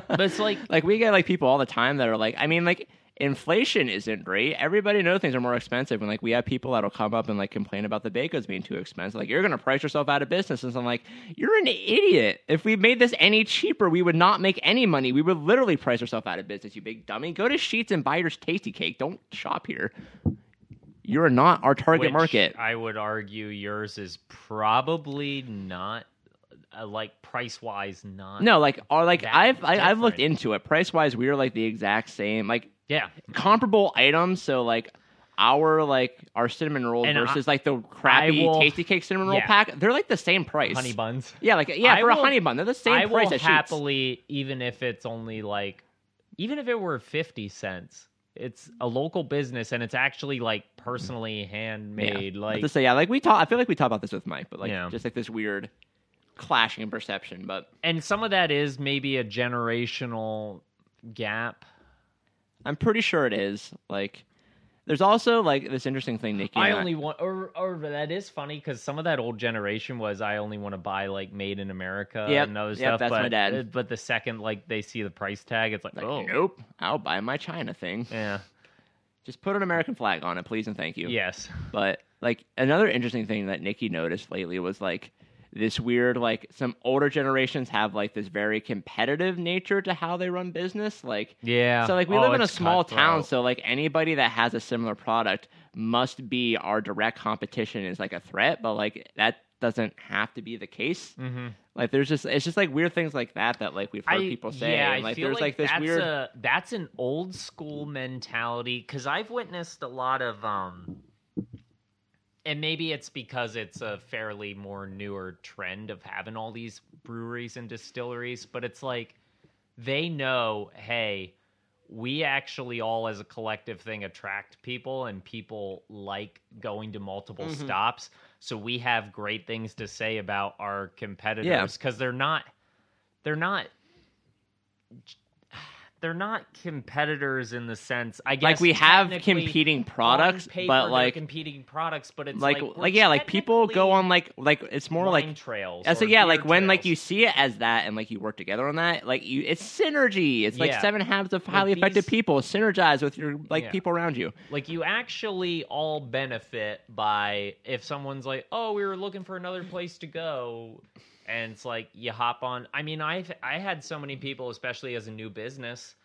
but it's like,
like we get like people all the time that are like, I mean, like inflation isn't great. Everybody knows things are more expensive, and like we have people that'll come up and like complain about the baked goods being too expensive. Like you're gonna price yourself out of business, and so I'm like, you're an idiot. If we made this any cheaper, we would not make any money. We would literally price ourselves out of business. You big dummy. Go to Sheetz and buy your Tastykake. Don't shop here. you're not our target
Which
market.
I would argue yours is probably not uh, like price wise not.
No, like or like I've I, I've looked into it. Price wise, we are like the exact same, like
Yeah.
comparable items. So like our like our cinnamon roll
And I-
versus like the crappy
will-
Tastykake cinnamon roll
yeah.
pack, they're like the same price.
Honey buns.
Yeah, like yeah,
I
for a honey bun, they're the same
I
price
will
as Sheetz.
happily, even if it's only like, even if it were fifty cents, it's a local business and it's actually like personally handmade.
Yeah.
Like,
to say, yeah, like we talk. I feel like we talk about this with Mike, but like
Yeah.
just like this weird clashing in perception. But
and some of that is maybe a generational gap.
I'm pretty sure it is. Like, there's also like this interesting thing, Nikki.
I only want, or or that is funny because some of that old generation was I only want to buy like made in America
Yep,
and other
yep,
stuff.
that's
but,
my dad.
But the second like they see the price tag, it's like,
like,
oh,
nope, I'll buy my China thing.
yeah,
Just put an American flag on it, please and thank you.
yes,
But like another interesting thing that Nikki noticed lately was like this weird like some older generations have like this very competitive nature to how they run business. Like
yeah.
so like we
Oh,
live in a small town, so like anybody that has a similar product must be our direct competition is like a threat, but like that doesn't have to be the case.
Mhm.
Like there's just it's just like weird things like that that like we've heard
I-
people say.
Yeah,
and,
I
like
feel
there's
like,
like, this
that's
weird
a that's an old school mentality because I've witnessed a lot of um, and maybe it's because it's a fairly more newer trend of having all these breweries and distilleries, but it's like they know, hey, we actually all as a collective thing attract people and people like going to multiple
Mhm.
stops so we have great things to say about our competitors because they're not they're not they're not competitors in the sense I guess
like we have competing products,
paper
but like
competing products but it's
like
like
like, yeah, like people go on like like it's more like
trails
so yeah, like when like you see it as that and like you work together on that, like you it's synergy. It's like
Yeah.
seven habits of
Like
highly effective people. Synergize with your like
Yeah.
people around you.
like you actually all benefit by if someone's like oh we were looking for another place to go and it's like you hop on i mean i've i had so many people especially as a new business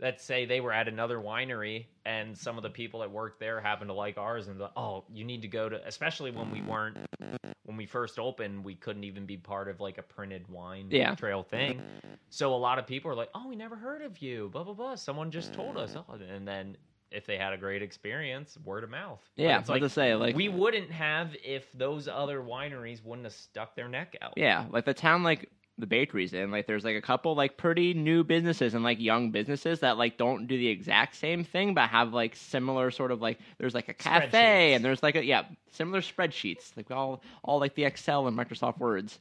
that say they were at another winery and some of the people that worked there happen to like ours and like, oh you need to go to especially when we weren't when we first opened we couldn't even be part of like a printed wine
Yeah.
trail thing. So a lot of people are like oh we never heard of you blah blah blah. Someone just told us. Oh, and then if they had a great experience word of mouth
Yeah,
it's
like
like
to say like
we wouldn't have if those other wineries wouldn't have stuck their neck out
yeah, like the town like the bakeries in like there's like a couple like pretty new businesses and like young businesses that like don't do the exact same thing but have like similar sort of like there's like a cafe and there's like a yeah similar spreadsheets like all all like the Excel and Microsoft Words.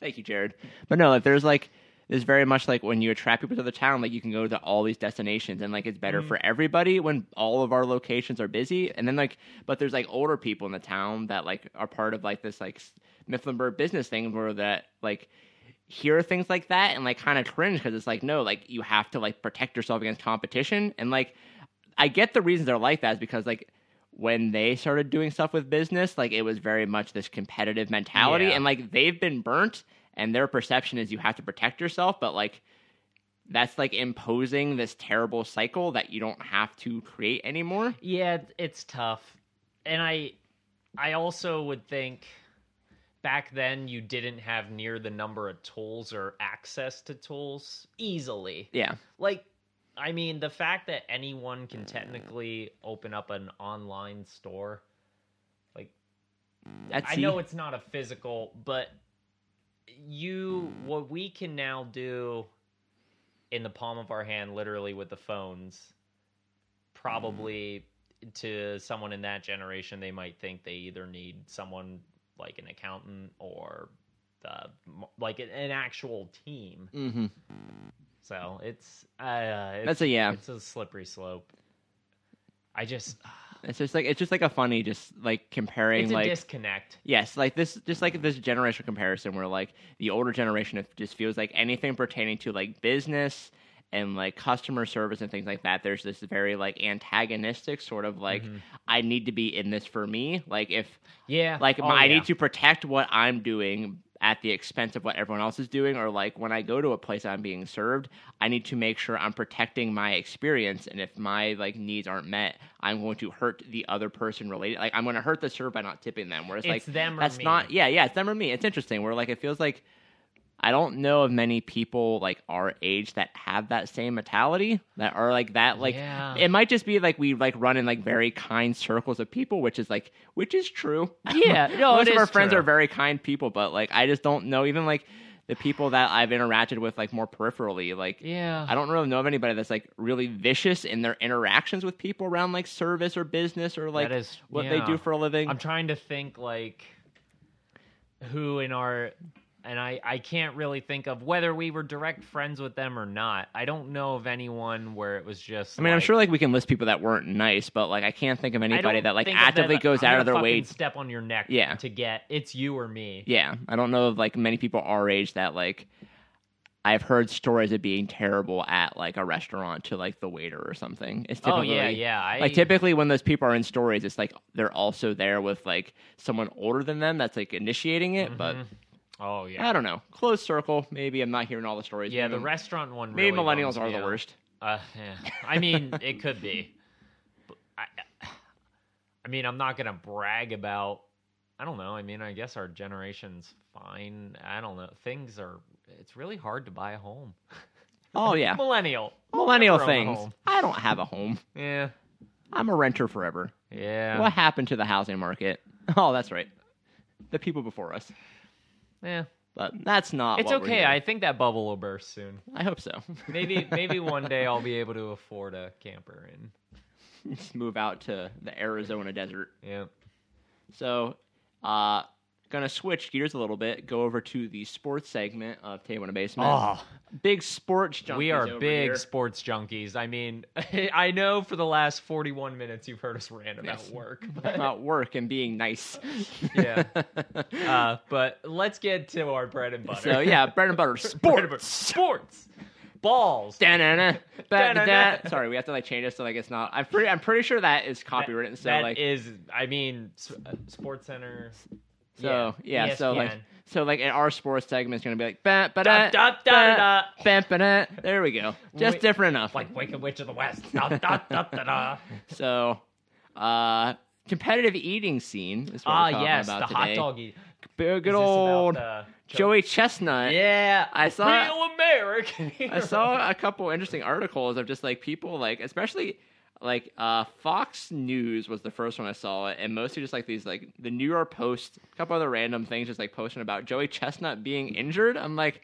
Thank you, Jared. But no, like there's like there's very much like when you attract people to the town, like you can go to all these destinations and like it's better
Mhm.
for everybody when all of our locations are busy. And then like but there's like older people in the town that like are part of like this like Mifflinburg business thing where that like hear things like that and like kind of cringe because it's like no like you have to like protect yourself against competition and like i get the reasons they're like that is because like when they started doing stuff with business like it was very much this competitive mentality
Yeah.
and like they've been burnt and their perception is you have to protect yourself but like that's like imposing this terrible cycle that you don't have to create anymore.
Yeah it's tough. And i i also would think back then you didn't have near the number of tools or access to tools easily.
Yeah.
Like i mean the fact that anyone can technically open up an online store like i know it's not a physical but you what we can now do in the palm of our hand literally with the phones probably to someone in that generation they might think they either need someone like an accountant or the like an, an actual team.
Mm-hmm.
so it's uh it's,
that's a yeah.
it's a slippery slope. I just
it's just like it's just like a funny just like comparing
it's a
like
disconnect
Yes, like this, just like this generational comparison, where like the older generation it just feels like anything pertaining to like business and like customer service and things like that. There's this very like antagonistic sort of like
Mhm.
I need to be in this for me. Like if
yeah
like
Oh,
my, I
yeah.
need to protect what I'm doing at the expense of what everyone else is doing or like when I go to a place I'm being served, I need to make sure I'm protecting my experience and if my like needs aren't met, I'm going to hurt the other person related. Like I'm going to hurt the server by not tipping them. Whereas
It's
like
them
that's
me.
not yeah, yeah, it's them or me. It's interesting where like it feels like I don't know of many people like our age that have that same mentality that are like that. Like
Yeah.
it might just be like we like run in like very kind circles of people, which is like which is true.
Yeah, no,
most of our friends
true.
are very kind people, but like I just don't know even like the people that I've interacted with like more peripherally. Like
Yeah.
I don't really know of anybody that's like really vicious in their interactions with people around like service or business or like
is
what they do for a living.
I'm trying to think like who in our and I I can't really think of whether we were direct friends with them or not. I don't know of anyone where it was just.
I mean, I'm sure like we can list people that weren't nice, but like I can't think of anybody that like actively
them,
goes
I'm
out of their way.
fucking step on your neck.
Yeah.
to get it's you or me.
Yeah, I don't know of like many people our age that like I've heard stories of being terrible at like a restaurant to like the waiter or something. It's
Oh
typically,
yeah, yeah. I,
Like typically when those people are in stories, it's like they're also there with like someone older than them that's like initiating it. But
Mhm. Oh yeah.
I don't know, closed circle. Maybe I'm not hearing all the stories.
Yeah,
maybe,
the restaurant one.
maybe
really
millennials
bums
are
me
the
out.
worst.
Uh, yeah. I mean, it could be. But I, I mean, I'm not gonna brag about. I don't know. I mean, I guess our generation's fine. I don't know. Things are. It's really hard to buy a home.
Oh yeah,
Millennial.
millennial
Never own a
things.
home.
I don't have a home.
Yeah.
I'm a renter forever.
Yeah.
What happened to the housing market? Oh, that's right. The people before us.
Yeah.
But that's not.
It's okay. I think that bubble will burst soon.
I hope so.
Maybe maybe one day I'll be able to afford a camper and
Just move out to the Arizona desert.
yeah.
So, uh, gonna switch gears a little bit. Go over to the sports segment of Table in a Basement.
Oh,
big sports junkies.
we are
over
big
here.
sports junkies. I mean, I know for the last 41 minutes you've heard us rant about
Yes.
work. But,
about work and being nice.
Yeah. uh, but let's get to our bread and butter.
so yeah, bread and butter
Bread and butter.
sports.
Sports. Balls.
Da-na-na, ba-da-da.
Da-na-na.
Sorry, we have to like change this so like it's not. I'm pretty. I'm pretty sure that is copywritten. So
That
like,
is- I mean, s- uh, SportsCenter.
So yeah,
yeah,
so like, so like in our sports segment, it's gonna be like, ba ba
Da,
da
da, da,
ba ba da. There we go. Just
Wait,
different enough.
Like Wicked Witch of the West. Da, da, da, da, da.
So, uh, competitive eating scene is what
Ah,
we're talking
yes,
about
the
today.
hot dog. eat-
Good
Is this
old
the-
Joey Chestnut.
Yeah,
I saw-
real American.
I saw a couple interesting articles of just like people like, especially like uh, Fox News was the first one I saw it, and mostly just like these like the New York Post, a couple other random things just like posting about Joey Chestnut being injured. I'm like,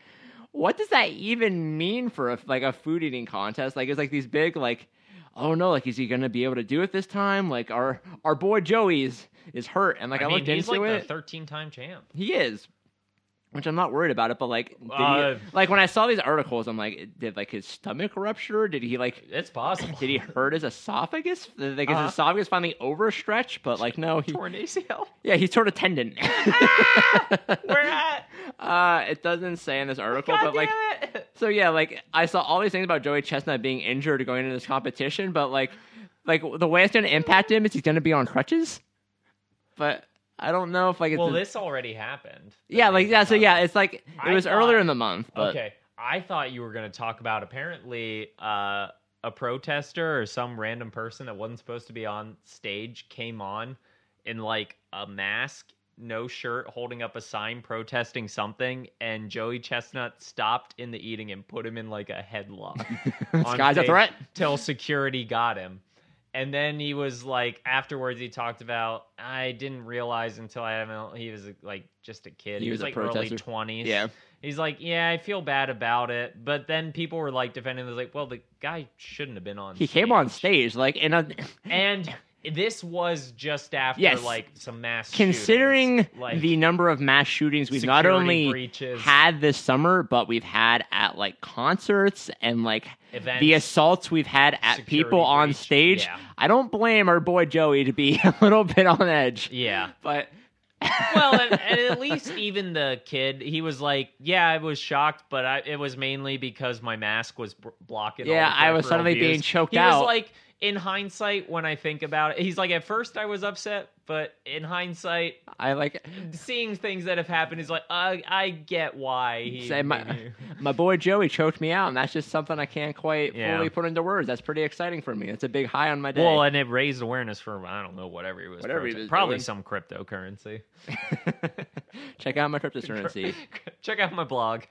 what does that even mean for a, like a food eating contest? Like it's like these big like. Oh no! Like, is he gonna be able to do it this time? Like, our our boy Joey's is hurt, and like I,
I mean,
looked
he's
into
like
it.
the 13 time champ.
He is. Which I'm not worried about it, but like, did
Uh,
he, like when I saw these articles, I'm like, did like his stomach rupture? Did he like,
It's possible.
did he hurt his esophagus? Did, like his
Uh-huh.
esophagus finally overstretched? But like, no, he,
Torn ACL.
yeah, he tore a tendon.
Where at?
uh, it doesn't say in this article,
God
but like,
it.
so yeah, like I saw all these things about Joey Chestnut being injured going into this competition, but like, like the way it's going to impact him is he's going to be on crutches. But I don't know if like it's
Well,
a-
this already happened.
yeah, like yeah, so yeah, it's like it
I
was
thought-
earlier in the month, but
Okay, I thought you were going to talk about apparently uh, a protester or some random person that wasn't supposed to be on stage came on in like a mask, no shirt, holding up a sign protesting something, and Joey Chestnut stopped in the eating and put him in like a headlock.
guy's a threat.
till security got him. And then he was like, afterwards, he talked about, I didn't realize until I haven't, he was like just a kid.
He
He,
was
was, like early 20s.
Yeah.
He's like, yeah, I feel bad about it. But then people were like defending, was like, well, the guy shouldn't have been on
He came on stage like in a
And this was just after
Yes.
like some mass
considering
shootings. Like,
the number of mass shootings we've not only
breaches.
had this summer, but we've had at like concerts and like
Events.
the assaults we've had at people on stage.
Yeah.
I don't blame our boy Joey to be a little bit on edge,
Yeah.
but
well, and, and at least even the kid, he was like, "Yeah, I was shocked, but I, it was mainly because my mask was b- blocking." all
Yeah, I was suddenly
views."
being choked
he
out.
was like, in hindsight, when I think about it, he's like, at first I was upset, but in hindsight,
I like
seeing things that have happened is like, I I get why he.
say my my boy Joey choked me out, and that's just something I can't quite
Yeah.
fully put into words. That's pretty exciting for me. It's a big high on my day.
Well, and it raised awareness for I don't know whatever he was.
Whatever he was
probably
doing.
some cryptocurrency.
Check out my cryptocurrency.
Check out my blog.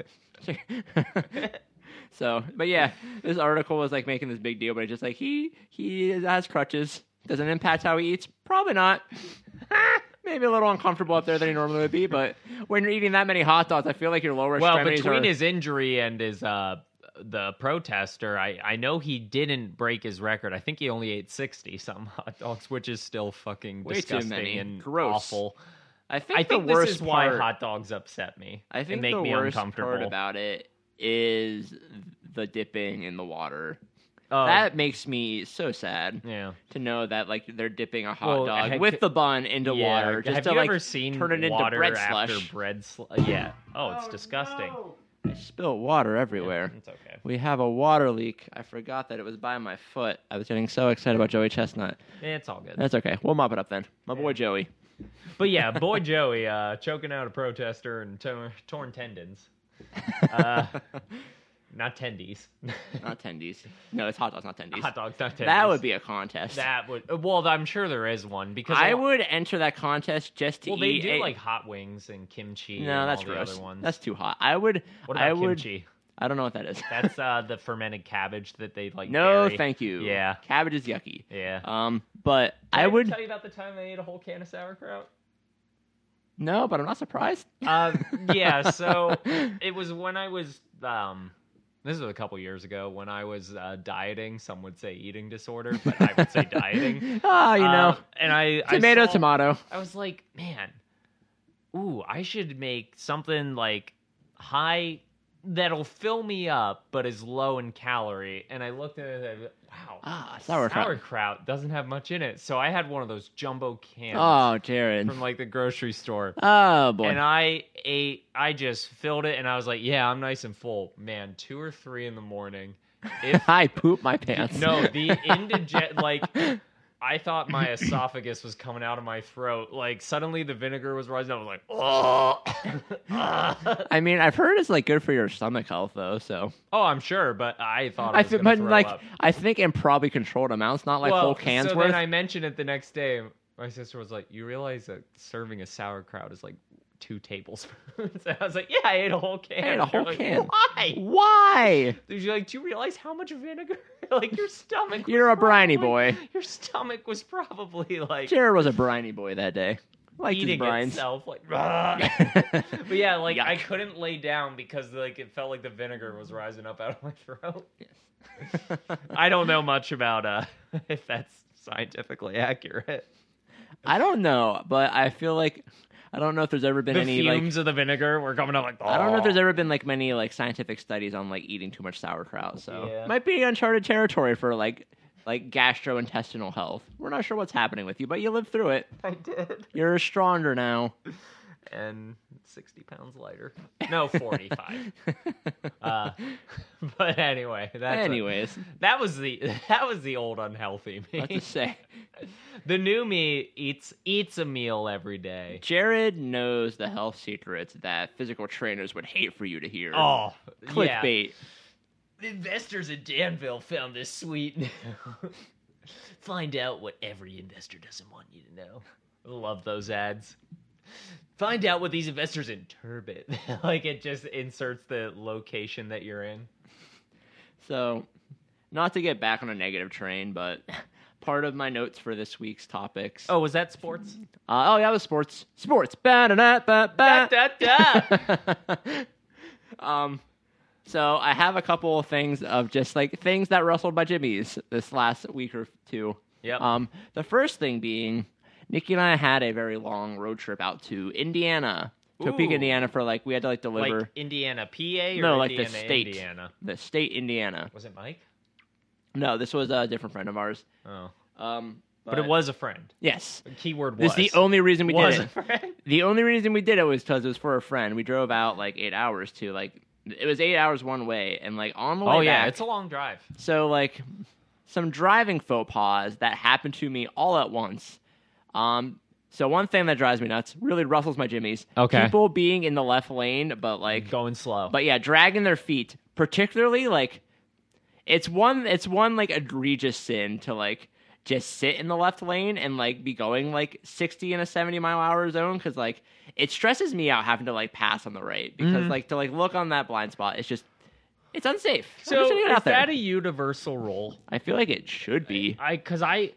So, but yeah, this article was like making this big deal, but it's just like he he has crutches. Does it impact how he eats? Probably not. Maybe a little uncomfortable up there than he normally would be, but when you're eating that many hot dogs, I feel like your lower
Well, between
are.
his injury and his uh the protester, I I know he didn't break his record. I think he only ate sixty some hot dogs, which is still fucking
Way too
disgusting
many.
and
Gross.
awful.
I think
I
the
think this
worst
is why hot dogs upset me.
I think
and make
the
me
worst
uncomfortable.
part about it is the dipping in the water.
Oh,
that makes me so sad
yeah.
to know that like they're dipping a hot
Well,
dog
heck-
with the bun into
yeah.
water just
Have
to
you
like
ever seen
turn it into
water
bread
after
slush.
bread sl- Yeah. Oh, it's disgusting.
I spilled water everywhere.
It's okay.
We have a water leak. I forgot that it was by my foot. I was getting so excited about Joey Chestnut.
It's all good.
That's okay. We'll mop it up then. My boy Joey.
But yeah, boy Joey uh, choking out a protester and to- torn tendons. Uh, not tendies.
not tendies. No, it's hot dogs, not tendies.
Hot dogs, not tendies.
That would be a contest.
That would. Well, I'm sure there is one because
I,
lot-
would enter that contest just to
Well, they
eat.
do
a-
like hot wings and kimchi.
no,
and
that's
all the
gross.
other ones.
That's too hot. I would.
what about
I would.
kimchi?
I don't know what that is.
That's uh, the fermented cabbage that they like.
no,
bury.
thank you.
Yeah.
cabbage is yucky.
Yeah.
Um, but
Did
I
ever
would.
tell you about the time I ate a whole can of sauerkraut.
No, but I'm not surprised.
Uh, yeah, so it was when I was um this was a couple years ago when I was uh, dieting. Some would say eating disorder, but I would say dieting.
Ah, you know,
Uh, and I
tomato,
I saw-
tomato.
I was like, man, ooh, I should make something like high that'll fill me up, but is low in calorie. And I looked at it, and I was, wow,
Ah, sauerkraut.
sauerkraut doesn't have much in it. So I had one of those jumbo cans
Oh, Jared.
from like the grocery store.
Oh boy.
And I ate, I just filled it, and I was like, "Yeah, I'm nice and full." Man, two or three in the morning. If
I poop my pants.
no, the indigent, like, I thought my esophagus was coming out of my throat. Like, suddenly the vinegar was rising. I was like, "Oh,
I mean, I've heard it's like good for your stomach health though. So
oh, I'm sure." But I thought I
I
gonna
but like
up.
I think in probably controlled amounts, not like
well,
whole cans
so
worth.
then I mentioned it the next day. My sister was like, "You realize that serving a sauerkraut is like." Two tablespoons. And I was like, "Yeah, I ate a whole can."
I ate a whole
like,
can.
Why?
Why?
Did you like? Do you realize how much vinegar? like your stomach. was
You're a briny
probably-
boy.
Your stomach was probably like
Jared was a briny boy that day. Liked his
eating itself. Like, but yeah, like I couldn't lay down because like it felt like the vinegar was rising up out of my throat. I don't know much about uh if that's scientifically accurate.
I don't know, but I feel like I don't know if there's ever been
The
any like
fumes of the vinegar were coming out like.
I don't know if
"Oh."
there's ever been like many like scientific studies on like eating too much sauerkraut. So
Yeah.
might be uncharted territory for like like gastrointestinal health. We're not sure what's happening with you, but you lived through it.
I did.
You're stronger now.
and 60 pounds lighter. No, 45. uh, but anyway, that's a-
Anyways,
that was the that was the old unhealthy me.
to say?
the new me eats eats a meal every day.
Jared knows the health secrets that physical trainers would hate for you to hear.
Oh, yeah.
clickbait.
Investors in Danville found this sweet. Find out what every investor doesn't want you to know. Love those ads. Find out what these investors in Turbit. like it just inserts the location that you're in.
So, not to get back on a negative train, but part of my notes for this week's topics.
Oh, was that sports?
Uh, oh, yeah, it was sports. Sports. Ba-da-da-ba-ba.
Da, da, da.
um, so I have a couple of things of just like things that rustled my jimmies this last week or two.
Yep.
Um, the first thing being, Nikki and I had a very long road trip out to Indiana, Topeka,
Ooh.
Indiana, for like we had to like deliver
like Indiana, PA, or
No, like the state.
Indiana?
the state Indiana.
Was it Mike?
No, this was a different friend of ours.
Oh,
Um,
but, it was a friend.
yes.
The keyword was.
This is the only reason we
was
did
a
it.
friend.
The only reason we did it was because it was for a friend. We drove out like eight hours to like it was eight hours one way, and like on the way
Oh yeah,
back.
it's a long drive.
so like some driving faux pas that happened to me all at once. Um, so one thing that drives me nuts really rustles my jimmies.
Okay.
People being in the left lane, but like,
Going slow.
but yeah, dragging their feet, particularly like, it's one, it's one like egregious sin to like just sit in the left lane and like be going like 60 in a 70 mile hour zone because like it stresses me out having to like pass on the right because
Mhm.
like to like look on that blind spot it's just it's unsafe
so
just gonna get
is that a universal rule?
i feel like it should be
I because I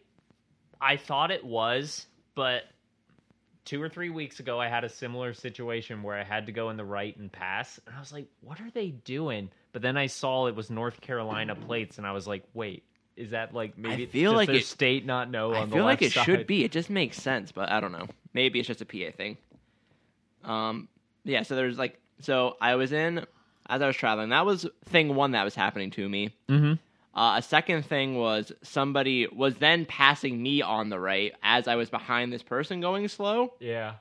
I thought it was, but two or three weeks ago I had a similar situation where I had to go in the right and pass, and I was like, "What are they doing?" But then I saw it was North Carolina plates, and I was like, "Wait, is that like maybe
feel
does
like it-
state not know?"
i
on the
feel like it should be it just makes sense but i don't know maybe it's just a pa thing um yeah so there's like so i was in as i was traveling that was thing one that was happening to me
Mhm.
Uh, a second thing was somebody was then passing me on the right as I was behind this person going slow.
Yeah.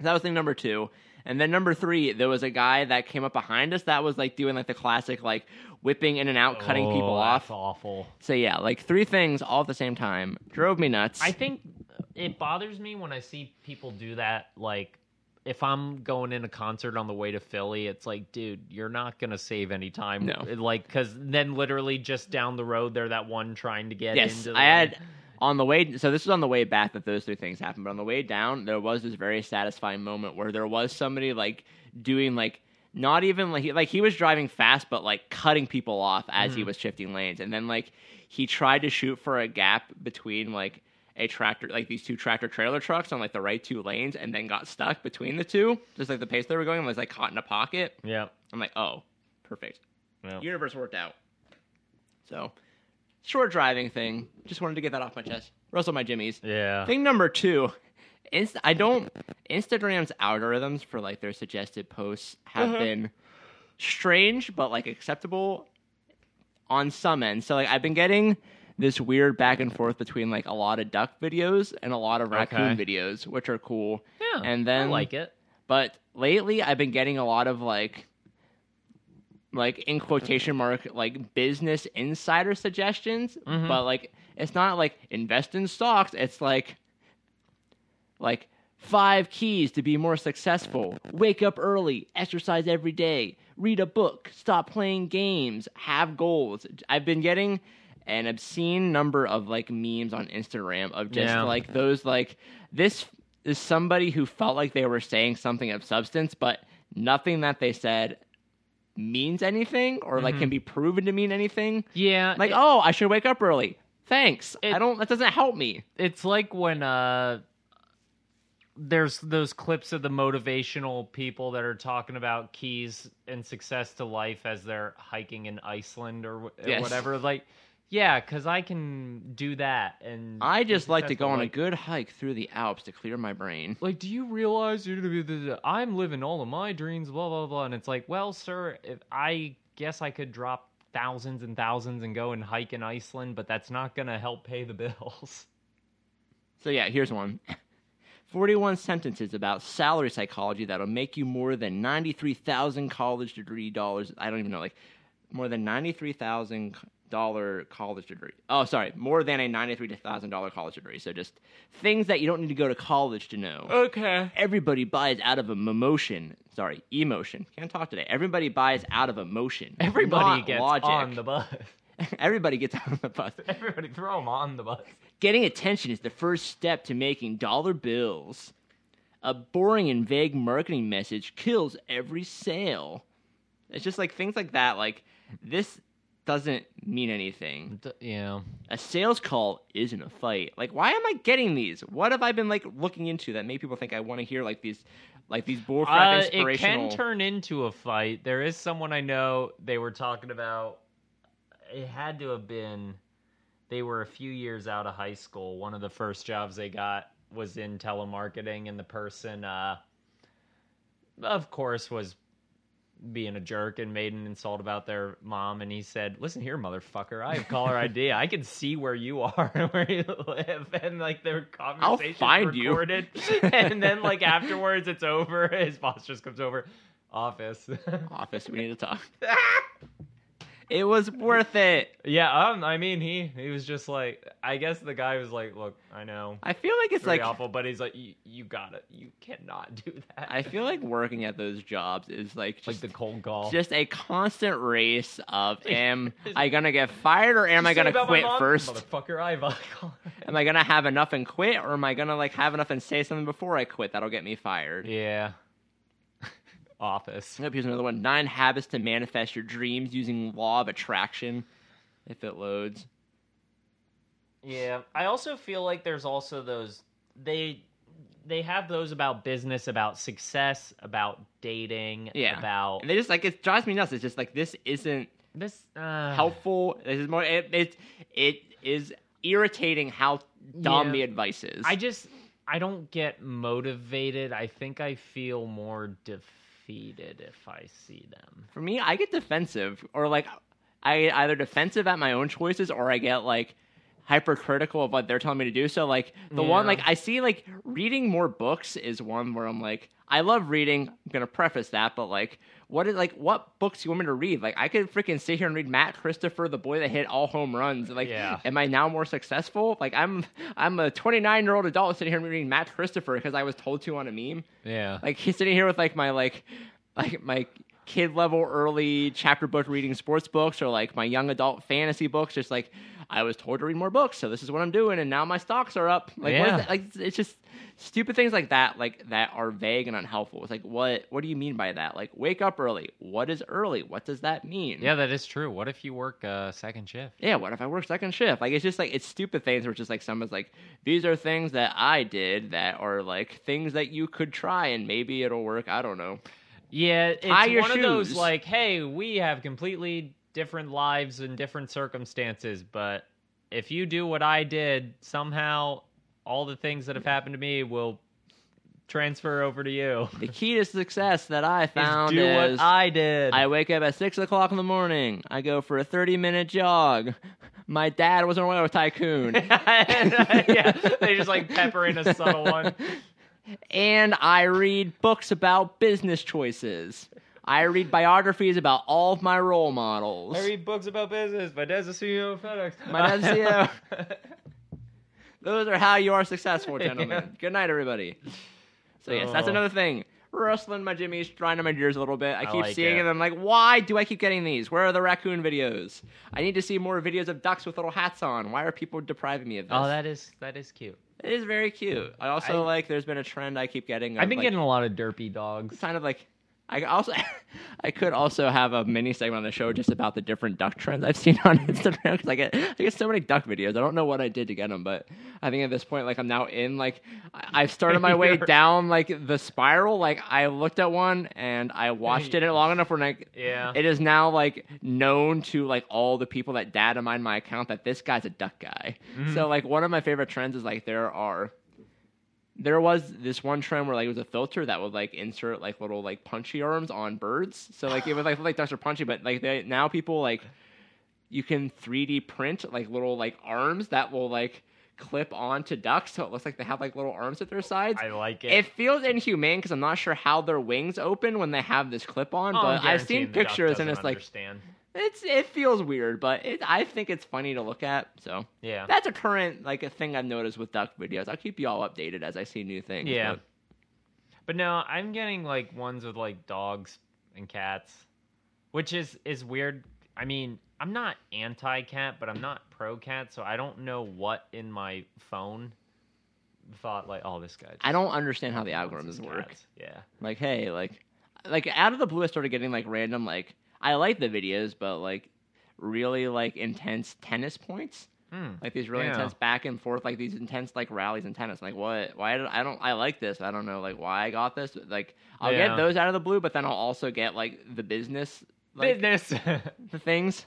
That was thing number two. And then number three, there was a guy that came up behind us that was like doing like the classic like whipping in and out, cutting people
Oh,
off.
That's awful.
So yeah, like three things all at the same time drove me nuts.
I think it bothers me when I see people do that. Like, if I'm going in a concert on the way to Philly, it's like, dude, you're not gonna save any time.
No.
like, because then literally just down the road, they're that one trying to get
yes,
into. The
I had on the way. So this was on the way back that those three things happened. But on the way down, there was this very satisfying moment where there was somebody like doing like not even like he, like he was driving fast, but like cutting people off as he
Mhm.
was shifting lanes, and then like he tried to shoot for a gap between like a tractor like these two tractor trailer trucks on like the right two lanes and then got stuck between the two just like the pace they were going was like caught in a pocket
Yeah.
i'm like oh perfect
yeah.
universe worked out. So, short driving thing. Just wanted to get that off my chest. Rustle my jimmies.
Yeah.
Thing number two. Inst- I don't. Instagram's algorithms for like their suggested posts have
Uh-huh.
been strange, but like acceptable on some end. So like I've been getting this weird back and forth between like a lot of duck videos and a lot of raccoon
Okay.
videos, which are cool.
yeah.
and then-
I like it.
But lately, I've been getting a lot of like, like in quotation mark, like business insider suggestions.
Mhm.
But like, it's not like invest in stocks. It's like, like five keys to be more successful: wake up early, exercise every day, read a book, stop playing games, have goals. I've been getting an obscene number of like memes on Instagram of just
Yeah.
like those like this is somebody who felt like they were saying something of substance, but nothing that they said means anything or like
Mhm.
can be proven to mean anything.
Yeah.
Like,
it-
oh, I should wake up early. Thanks.
It-
I don't. That doesn't help me.
it's like when uh there's those clips of the motivational people that are talking about keys and success to life as they're hiking in Iceland or, or
Yes.
whatever like yeah cuz I can do that and
I just like to go on a
like,
good hike through the Alps to clear my brain.
like do you realize you're to be the I'm living all of my dreams blah blah blah and it's like well sir if I guess I could drop thousands and thousands and go and hike in Iceland but that's not going to help pay the bills
So yeah, here's one. 41 sentences about salary psychology that'll make you more than 93,000 college degree dollars. I don't even know, like more than 93,000 dollar college degree. Oh, sorry, more than a $93,000 college degree. So just things that you don't need to go to college to know.
okay
Everybody buys out of emotion. Sorry, emotion. Can't talk today. Everybody buys out of emotion.
everybody gets
logic.
on the bus
Everybody gets on the bus.
Everybody throw them on the bus.
Getting attention is the first step to making dollar bills. A boring and vague marketing message kills every sale. It's just like things like that. Like, this doesn't mean anything.
Yeah.
A sales call isn't a fight. Like, why am I getting these? What have I been like looking into that made people think I want to hear like these, like these bullcrap
Uh, it can turn into a fight. There is someone I know. They were talking about. It had to have been. They were a few years out of high school. One of the first jobs they got was in telemarketing, and the person, uh, of course, was being a jerk and made an insult about their mom. And he said, "Listen here, motherfucker. I have caller ID. I can see where you are and where you live." And like their conversation I'll
find you.
and then like afterwards, it's over. His boss just comes over. Office.
Office, we need to talk. It was worth it.
Yeah, um, I mean, he he was just like, I guess the guy was like, look, I know,
I feel like it's like
awful, but he's like, you, got it, you cannot do that.
I feel like working at those jobs is like
like
just,
the cold call.
just a constant race of am I gonna get fired or am I gonna quit first?
motherfucker. I
Am I gonna have enough and quit, or am I gonna like have enough and say something before I quit that'll get me fired?
yeah. Office.
Yep, here's another one. Nine habits to manifest your dreams using law of attraction. If it loads.
Yeah, I also feel like there's also those they they have those about business, about success, about dating,
Yeah.
about
And they just like it drives me nuts. It's just like this isn't
this uh,
helpful. This is more it it, it is irritating how dumb
Yeah.
the advice is.
I just I don't get motivated. I think I feel more defeated if I see them.
For me, I get defensive or like I either defensive at my own choices or I get like hypercritical of what they're telling me to do. So like the one like I see like reading more books is one where I'm like I love reading. I'm gonna preface that, but like what is like what books you want me to read? Like I could freaking sit here and read Matt Christopher, the boy that hit all home runs. Like
Yeah.
am I now more successful? Like I'm I'm a 29 year old adult sitting here reading Matt Christopher because I was told to on a meme.
Yeah.
Like he's sitting here with like my like like my kid level early chapter book reading sports books or like my young adult fantasy books. Just like I was told to read more books, so this is what I'm doing, and now my stocks are up. Like what is
Yeah.
that? like it's- just stupid things like that, like that are vague and unhelpful. It's like what what do you mean by that? Like wake up early. What is early? What does that mean?
yeah, that is true. What if you work a second shift?
yeah, what if I work second shift? Like it's just like it's stupid things where it's just like someone's like, these are things that I did that are like things that you could try and maybe it'll work. I don't know.
Yeah, it's
Tie your
one of those like, hey, we have completely different lives and different circumstances, but if you do what I did, somehow all the things that have happened to me will transfer over to you.
The key to success that I found
is do
is
what I did.
I wake up at six o'clock in the morning. I go for a thirty minute jog. My dad was an oil tycoon,
yeah, they just like pepper in a subtle one.
and I read books about business choices. I read biographies about all of my role models.
I read books about business. My dad's a CEO of FedEx.
My dad's CEO. Those are how you are successful, gentlemen.
Yeah.
Good night, everybody. So yes, that's
Oh.
another thing. Rustling my jimmies, grinding my gears a little bit. I
I
keep
like
seeing
it.
and I'm like, why do I keep getting these? Where are the raccoon videos? I need to see more videos of ducks with little hats on. Why are people depriving me of this?
oh, that is that is cute.
It is very cute. I also
I-
like. There's been a trend I keep getting. Of,
I've been
like,
getting a lot of derpy dogs.
kind of like I also I could also have a mini segment on the show just about the different duck trends I've seen on Instagram because I get I get so many duck videos. I don't know what I did to get them, but I think at this point, like I'm now in like I've started my way down like the spiral. Like I looked at one and I watched it long enough where like
Yeah.
it is now like known to like all the people that data mine my account that this guy's a duck guy.
Mm-hmm.
So like one of my favorite trends is like there are there was this one trend where like it was a filter that would like insert like little like punchy arms on birds. So like it was like like ducks are punchy, but like they now people like you can 3D print like little like arms that will like clip onto ducks, so it looks like they have like little arms at their sides.
I like it.
It feels inhumane because I'm not sure how their wings open when they have this clip on,
Oh,
but I've seen
guaranteeing the duck
pictures and it's like
understand.
It's it feels weird, but it, I think it's funny to look at. So
yeah.
that's a current like a thing I've noticed with duck videos. I'll keep you all updated as I see new things.
Yeah.
but-
But no, I'm getting like ones with like dogs and cats, which is is weird. I mean, I'm not anti cat, but I'm not pro cat, so I don't know what in my phone thought like, oh, this guy.
I don't understand how the algorithms work.
cats. Yeah.
Like, hey, like, like out of the blue, I started getting like random like I like the videos, but like really like intense tennis points.
Hmm.
like these really
Yeah.
intense back and forth, like these intense like rallies in tennis. Like what? Why did I don't I like this? I don't know like why I got this. Like I'll
Yeah.
get those out of the blue, but then I'll also get like the business like
Business.
the things.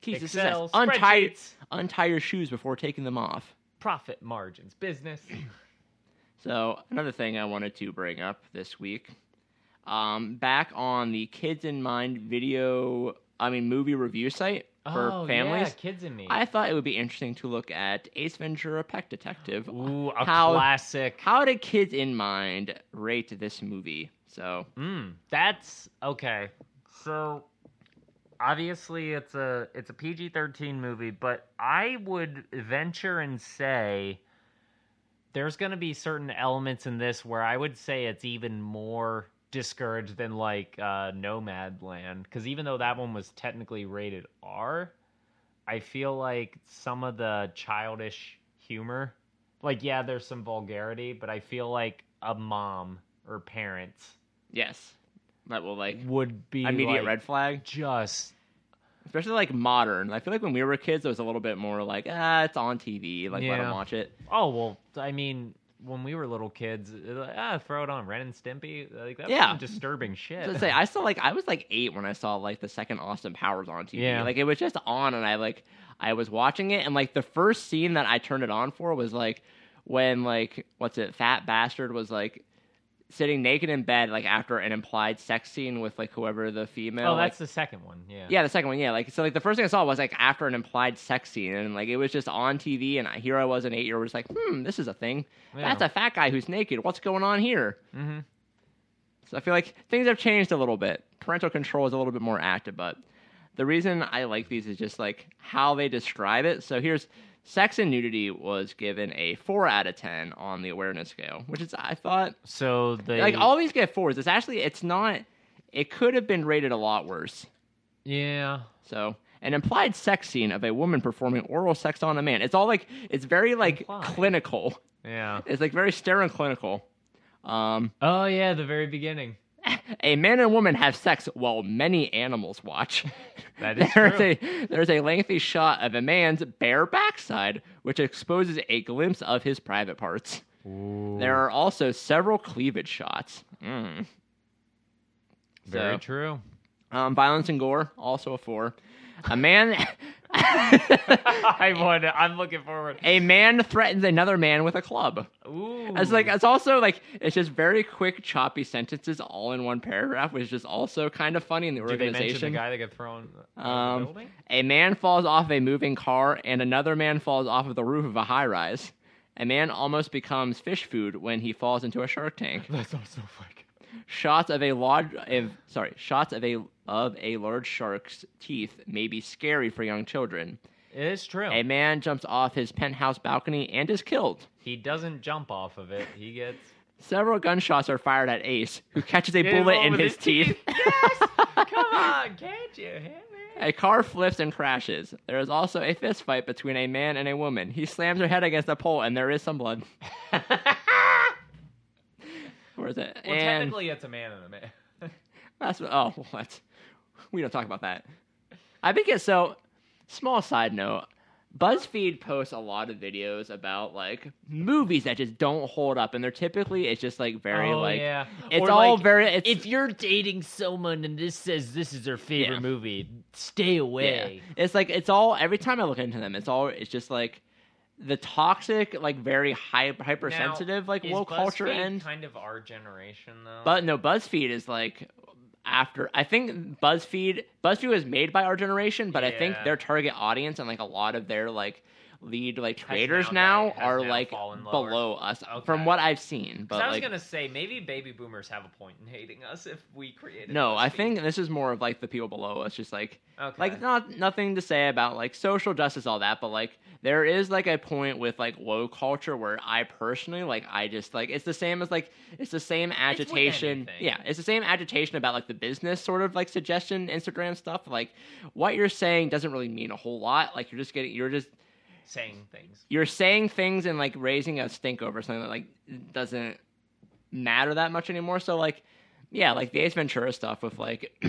Keys,
Excel,
us. untie untie your shoes before taking them off.
Profit margins. Business.
So another thing I wanted to bring up this week, um, back on the Kids in Mind video, I mean movie review site for
oh,
families.
yeah, kids and me.
I thought it would be interesting to look at Ace Ventura: Pet Detective.
Ooh, a
How-
classic.
How did Kids in Mind rate this movie? So
Mm, that's okay. So obviously it's a it's a PG-13 movie, but I would venture and say there's going to be certain elements in this where I would say it's even more discouraged than like uh Nomadland cuz even though that one was technically rated R, I feel like some of the childish humor like yeah, there's some vulgarity, but I feel like a mom or parents
Yes, that will like
would be
immediate
like,
red flag,
just
especially like modern. I feel like when we were kids, it was a little bit more like ah, it's on TV, like let
Yeah.
them watch it.
Oh well, I mean, when we were little kids, like, ah, throw it on Ren and Stimpy. Like that's
Yeah.
some disturbing shit.
So say, I still like I was like eight when I saw like the second Austin Powers on TV.
Yeah.
Like it was just on, and I like I was watching it, and like the first scene that I turned it on for was like when like what's it, Fat Bastard was like sitting naked in bed like after an implied sex scene with like whoever the female.
oh,
like,
that's the second one. Yeah.
Yeah, the second one, yeah. Like so, like the first thing I saw was like after an implied sex scene, and like it was just on TV, and I- here I was, an eight-year-old, was like, hmm, this is a thing. That's a fat guy who's naked. What's going on here?
Mm-hmm.
So I feel like things have changed a little bit. Parental control is a little bit more active, but the reason I like these is just like how they describe it. So here's sex and nudity was given a four out of ten on the awareness scale, which is I thought
So they
like all these get fours. It's actually it's not. It could have been rated a lot worse.
yeah.
So an implied sex scene of a woman performing oral sex on a man. It's all like it's very like
Implied.
clinical.
Yeah.
It's like very sterile clinical. Um,
Oh yeah, the very beginning.
A man and woman have sex while many animals watch.
That is
there's
true.
a there's a lengthy shot of a man's bare backside, which exposes a glimpse of his private parts. There are also several cleavage shots. Mm.
Very
So,
true.
um, violence and gore, also a four. A man,
I want. I'm looking forward.
a man threatens another man with a club.
Ooh.
It's like it's also like it's just very quick, choppy sentences all in one paragraph, which is just also kind of funny in the organization.
Did they mention the guy that got thrown out of the
Um,
building?
a man falls off a moving car, and another man falls off of the roof of a high rise. A man almost becomes fish food when he falls into a shark tank.
That's also like.
Shots of a large, of, sorry, shots of a of a large shark's teeth may be scary for young children.
It is true.
A man jumps off his penthouse balcony and is killed.
He doesn't jump off of it. He gets
Several gunshots are fired at Ace, who catches a bullet in his teeth.
Yes! Come on, can't you? Hit me.
A car flips and crashes. There is also a fist fight between a man and a woman. He slams her head against a pole, and there is some blood. Is it?
Well,
and
technically, it's a man and a man.
that's what, oh, what? We don't talk about that. I think it's so. Small side note: BuzzFeed posts a lot of videos about like movies that just don't hold up, and they're typically it's just like very
oh,
like
yeah.
it's
Or,
all
like,
very. It's,
if you're dating someone and this says this is their favorite
Yeah.
movie, stay
Yeah.
away.
It's like it's all every time I look into them, it's all it's just like the toxic, like very hy- hypersensitive, like
Is
woke culture end.
kind of our generation though.
But no, BuzzFeed is like after I think BuzzFeed BuzzFeed was made by our generation, but I think their target audience and like a lot of their like lead like traders
now
now, are
now
like below us
Okay.
from what I've seen. But
I was
like
gonna say maybe baby boomers have a point in hating us if we created.
no, I think this is more of like the people below us, just like
okay.
like not nothing to say about like social justice all that but like there is like a point with like woke culture where i personally like i just like it's the same as like it's the same agitation
anything.
yeah it's the same agitation about like the business sort of like suggestion instagram stuff like what you're saying doesn't really mean a whole lot like you're just getting you're just
saying things.
you're saying things and like raising a stink over something that like doesn't matter that much anymore. So like, yeah, like the Ace Ventura stuff with like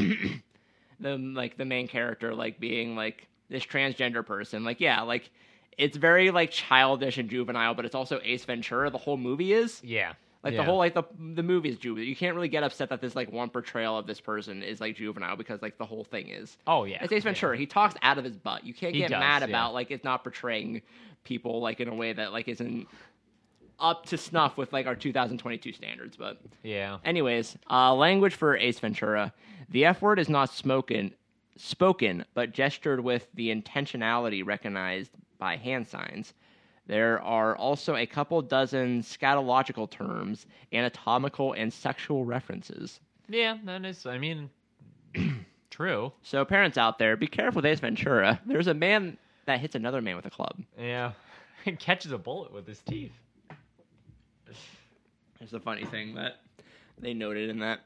the like the main character like being like this transgender person. Like, yeah, like it's very like childish and juvenile, but it's also Ace Ventura. The whole movie is
Yeah.
Like
Yeah.
the whole like the the movie is juvenile. You can't really get upset that this like one portrayal of this person is like juvenile because like the whole thing is.
Oh yeah.
It's Ace Ventura. He talks out of his butt. You can't
He
get
does,
mad
yeah.
about like it's not portraying people like in a way that like isn't up to snuff with like our 2022 standards. But
Yeah.
anyways, uh, language for Ace Ventura. The F word is not spoken, spoken, but gestured with the intentionality recognized by hand signs. There are also a couple dozen scatological terms, anatomical and sexual references.
Yeah, that is. I mean, true.
So parents out there, be careful with Ace Ventura. There's a man that hits another man with a club.
Yeah. And catches a bullet with his teeth.
It's a funny thing that they noted in that.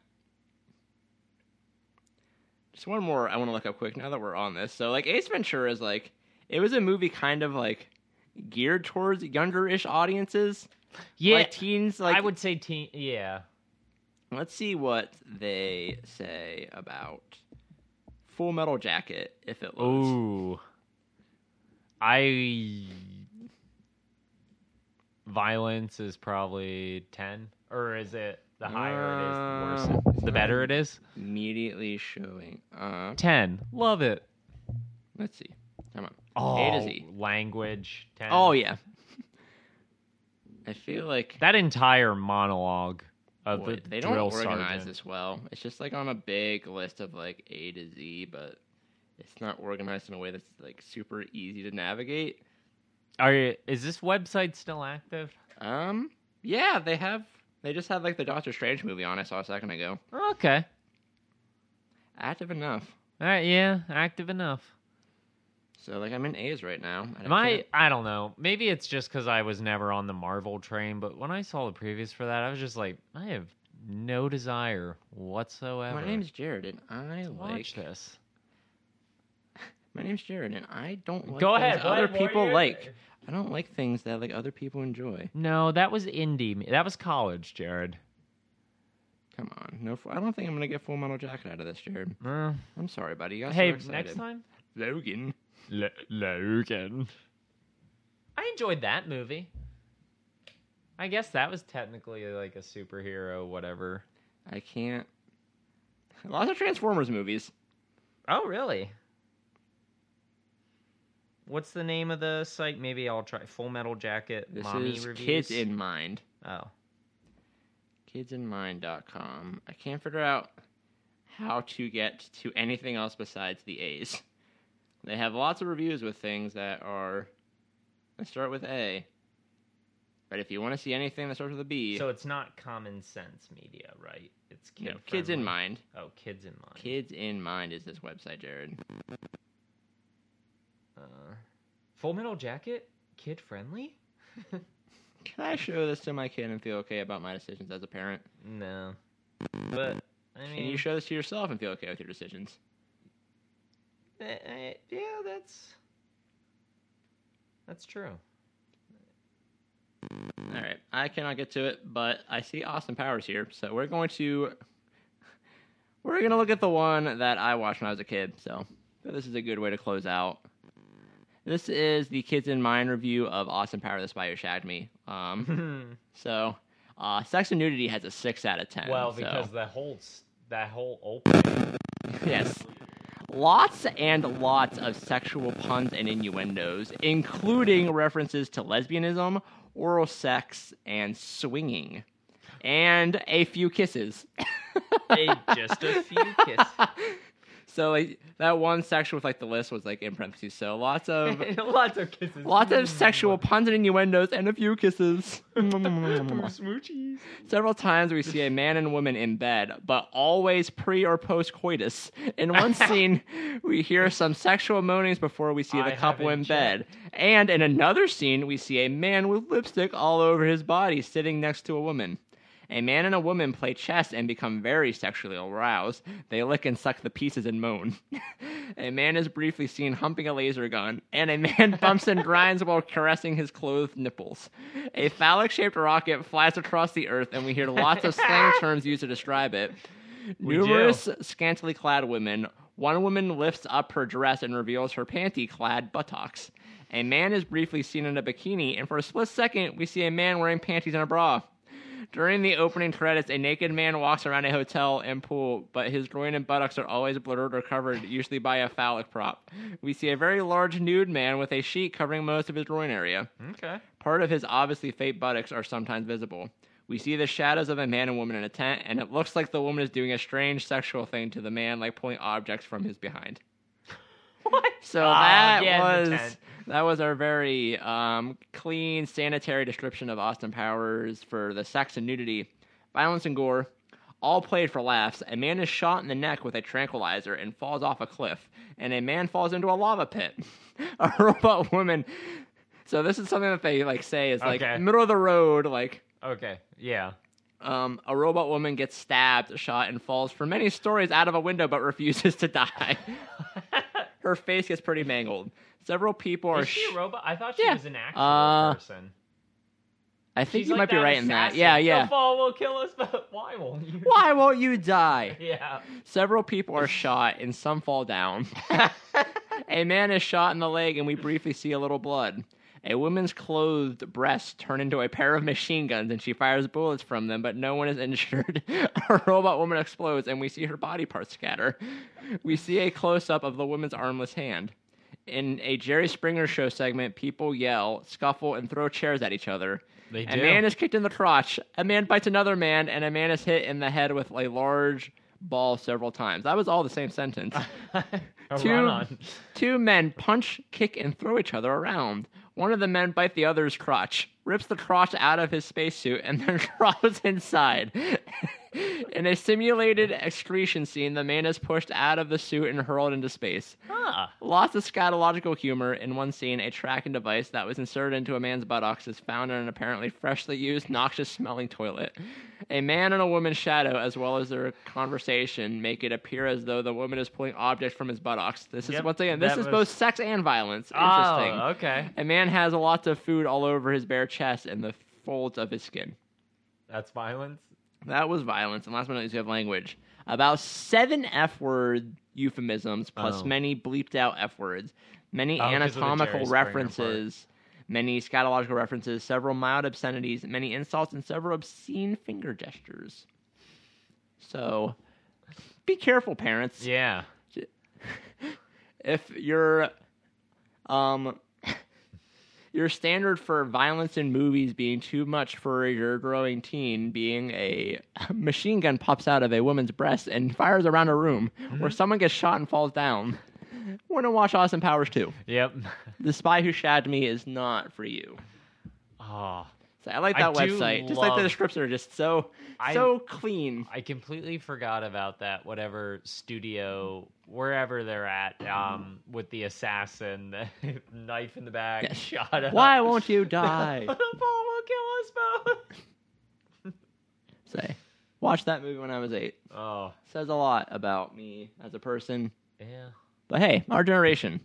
Just one more I want to look up quick now that we're on this. So like Ace Ventura is like it was a movie kind of like geared towards younger-ish audiences.
Yeah.
Like teens like
I would say teen. Yeah.
Let's see what they say about Full Metal Jacket if it loads.
Ooh. I. Violence is probably 10. Or is it the higher it is, the worse it, the um, better it is?
Immediately showing up.
10. Love it.
Let's see. Come on.
Oh,
A to Z.
language. 10.
Oh yeah. I feel like
That entire monologue of
boy,
the
they don't
drill
organize
sergeant.
this well. It's just like on a big list of like A to Z, but it's not organized in a way that's like super easy to navigate.
Are you, is this website still active?
Um, yeah, they have. They just had like the Doctor Strange movie on. I saw a second ago.
Okay.
Active enough.
All right, yeah, active enough.
So like I'm in A's right now.
Am I? I don't know. Maybe it's just because I was never on the Marvel train. But when I saw the previews for that, I was just like, I have no desire whatsoever.
My name's Jared, and I like.
this.
My name's Jared, and I don't like
Go
things
ahead.
other people like. I don't like things that like other people enjoy.
No, that was indie. That was college, Jared.
Come on, no. I don't think I'm gonna get Full Metal Jacket out of this, Jared.
Uh,
I'm sorry, buddy. You got
hey, next time,
Logan.
L- Logan. I enjoyed that movie. I guess that was technically like a superhero, whatever.
I can't. Lots of Transformers movies.
Oh, really? What's the name of the site? Maybe I'll try Full Metal Jacket.
This
mommy
is
reviews.
Kids in Mind.
Oh,
Kidsinmind.com. I can't figure out how to get to anything else besides the A's. They have lots of reviews with things that are. Let's start with A. But if you want to see anything that starts with a B,
so it's not Common Sense Media, right? It's kid
Kids in
friendly.
Mind.
Oh, Kids in Mind.
Kids in Mind is this website, Jared.
Uh, Full Metal Jacket, kid friendly?
Can I show this to my kid and feel okay about my decisions as a parent?
No, but I mean,
Can you show this to yourself and feel okay with your decisions?
Yeah, that's that's true.
All right, I cannot get to it, but I see Austin Powers here, so we're going to we're gonna look at the one that I watched when I was a kid. So this is a good way to close out. This is the Kids in Mind review of Austin Powers: The Spy Who Shagged Me. Um, so, uh, Sex and Nudity has a six out of ten.
well,
so-
because the whole that whole opening.
yes. Lots and lots of sexual puns and innuendos, including references to lesbianism, oral sex, and swinging. And a few kisses.
A- just a few kisses.
so like that one section with like the list was like in parentheses. So lots of
Lots of kisses.
lots of sexual puns and innuendos and a few kisses.
smoochies.
Several times we see a man and woman in bed, but always pre or post coitus. In one scene, we hear some sexual moanings before we see the
I
couple in
haven't
bed. And in another scene, we see a man with lipstick all over his body sitting next to a woman. A man and a woman play chess and become very sexually aroused. They lick and suck the pieces and moan. a man is briefly seen humping a laser gun, and a man bumps and grinds while caressing his clothed nipples. A phallic shaped rocket flies across the earth, and we hear lots of slang terms used to describe it.
We
Numerous scantily clad women. One woman lifts up her dress and reveals her panty clad buttocks. A man is briefly seen in a bikini, and for a split second, we see a man wearing panties and a bra. During the opening credits, a naked man walks around a hotel and pool, but his groin and buttocks are always blurred or covered, usually by a phallic prop. We see a very large nude man with a sheet covering most of his groin area.
Okay.
Part of his obviously fake buttocks are sometimes visible. We see the shadows of a man and woman in a tent, and it looks like the woman is doing a strange sexual thing to the man, like pulling objects from his behind.
What?
So
Ah,
that
yeah,
was. That was our very um, clean, sanitary description of Austin Powers for the sex and nudity, violence and gore. all played for laughs. A man is shot in the neck with a tranquilizer and falls off a cliff, and a man falls into a lava pit. a robot woman. So this is something that they like say is like
Okay.
middle of the road, like
Okay. Yeah.
um, a robot woman gets stabbed, shot, and falls for many stories out of a window but refuses to die. Her face gets pretty mangled. Several people are.
Is she
sh-
a robot? I thought she
Yeah.
was an actual
Uh,
person.
I think
She's
you
like
might be
that
right in that.
assassin.
Yeah,
The
yeah.
fall will kill us, but why won't you?
Why won't you die?
Yeah.
Several people are shot and some fall down. a man is shot in the leg and we briefly see a little blood. A woman's clothed breasts turn into a pair of machine guns and she fires bullets from them, but no one is injured. a robot woman explodes and we see her body parts scatter. We see a close up of the woman's armless hand. In a Jerry Springer show segment, people yell, scuffle, and throw chairs at each other.
They
A
do.
man is kicked in the crotch. A man bites another man, and a man is hit in the head with a large ball several times. That was all the same sentence. Two- Two men punch, kick, and throw each other around. One of the men bites the other's crotch, rips the crotch out of his spacesuit, and then crawls inside. In a simulated excretion scene, the man is pushed out of the suit and hurled into space.
Huh.
Lots of scatological humor. In one scene, a tracking device that was inserted into a man's buttocks is found in an apparently freshly used, noxious smelling toilet. A man and a woman's shadow, as well as their conversation, make it appear as though the woman is pulling objects from his buttocks. This is
Yep,
once again, this is
was-
both sex and violence. Oh, Interesting.
Oh, okay.
A man has lots of food all over his bare chest and the folds of his skin.
That's violence.
That was violence. And last but not least, we have language. About seven F word euphemisms, plus
Oh.
many bleeped out F words, many
Oh, 'cause of the
anatomical references, many scatological references, several mild obscenities, many insults, and several obscene finger gestures. So be careful, parents.
Yeah.
If your um your standard for violence in movies being too much for your growing teen being a machine gun pops out of a woman's breast and fires around a room
Mm-hmm.
where someone gets shot and falls down. Want to watch Austin Powers too.
Yep.
The Spy Who Shagged Me is not for you.
Oh,
So I like that
do
website. Just like the
love-
descriptions are just so
I-
so clean.
I completely forgot about that. Whatever studio, wherever they're at, um, with the assassin, the knife in the back,
Yeah.
shot up.
Why won't you die?
the ball will kill us both.
Say, watch that movie when I was eight.
Oh,
Says a lot about me as a person.
yeah.
But hey, our generation.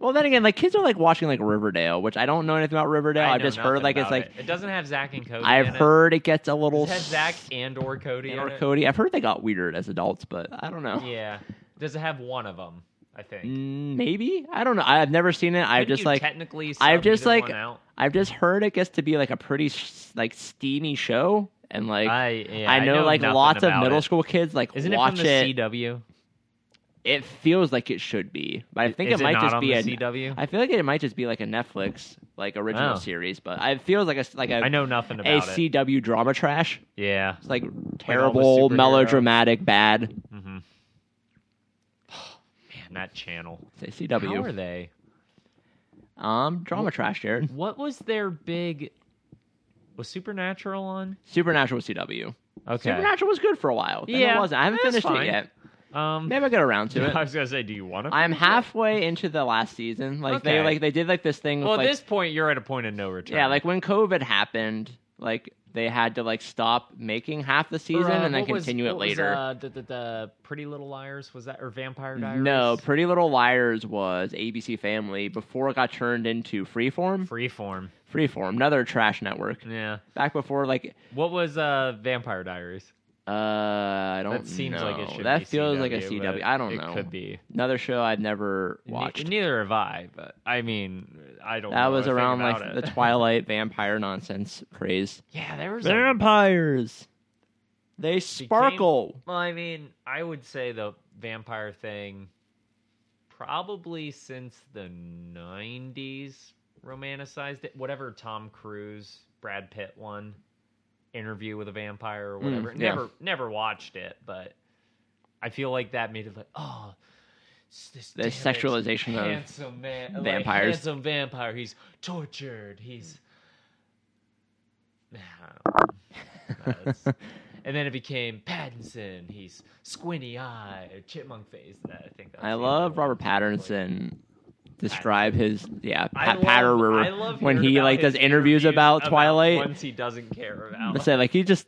Well, then again, like kids are like watching like Riverdale, which I don't know anything about Riverdale.
I
I've
know
just heard
nothing
like it's
about
like
it. it doesn't have Zach and Cody.
I've
in
heard it gets a little
Does it have Zach and or Cody.
and
in
or
it?
Cody. I've heard they got weird as adults, but I don't know.
Yeah. Does it have one of them? I think.
Mm, Maybe I don't know. I've never seen it. I've
Couldn't
just
you
like
technically.
I've just,
either
like,
one out?
I've just heard it gets to be like a pretty s- like steamy show, and like
I yeah,
I know, like
nothing
lots of
about
middle
it.
school kids like
Isn't
watch
it from
it.
the CW?
It feels like it should be, but I think
Is
it might just be a.
CW.
I feel like it might just be like a Netflix like original
Oh.
series, but it feels like a like a
I know nothing
a
about it.
CW drama trash.
Yeah.
It's like terrible,
superhero-
melodramatic, bad.
Mm-hmm. Man, that channel.
Say
How are they?
Um, drama trash, Jared.
What was their big? Was Supernatural on?
Supernatural was CW.
Okay.
Supernatural was good for a while. Then
Yeah,
it wasn't. I haven't finished
fine.
it yet.
Um,
Maybe I'll get around to it.
I was gonna say, do you want to?
I'm halfway into the last season. Like they like they did like this thing.
Well,
with,
at
like,
this point, you're at a point of no return.
yeah, like when COVID happened, like they had to like stop making half the season
Or, uh,
and then
what was-
continue it
what was,
later.
uh, the, the, the Pretty Little Liars was that or Vampire Diaries?
No, Pretty Little Liars was ABC Family before it got turned into Freeform.
Freeform.
Freeform, another trash network.
Yeah.
Back before, like,
What was uh Vampire Diaries?
Uh, I don't
That seems
know.
like it should.
That feels like a
CW,
CW. I don't
it
know.
It could be.
Another show I'd never
Ne-
watched.
neither have I, but I mean, I don't.
that was around like
about
the. Twilight vampire nonsense craze.
yeah, there was. A,
Vampires. They sparkle.
well, I mean, I would say the vampire thing, probably since the '90s, romanticized it. Whatever Tom Cruise, Brad Pitt one, Interview with a Vampire or whatever.
Mm, yeah.
Never, never watched it, but I feel like that made it like, oh. This
The sexualization of
handsome man, like,
vampires.
handsome vampire. He's tortured. He's. And then it became Pattinson. He's squinty eye, chipmunk face. That I think.
I love. Robert Patterson. Describe his yeah
I
Pat
love,
Patterer
I
when he like does interviews about Twilight.
ones he doesn't care about.
Let's say like he just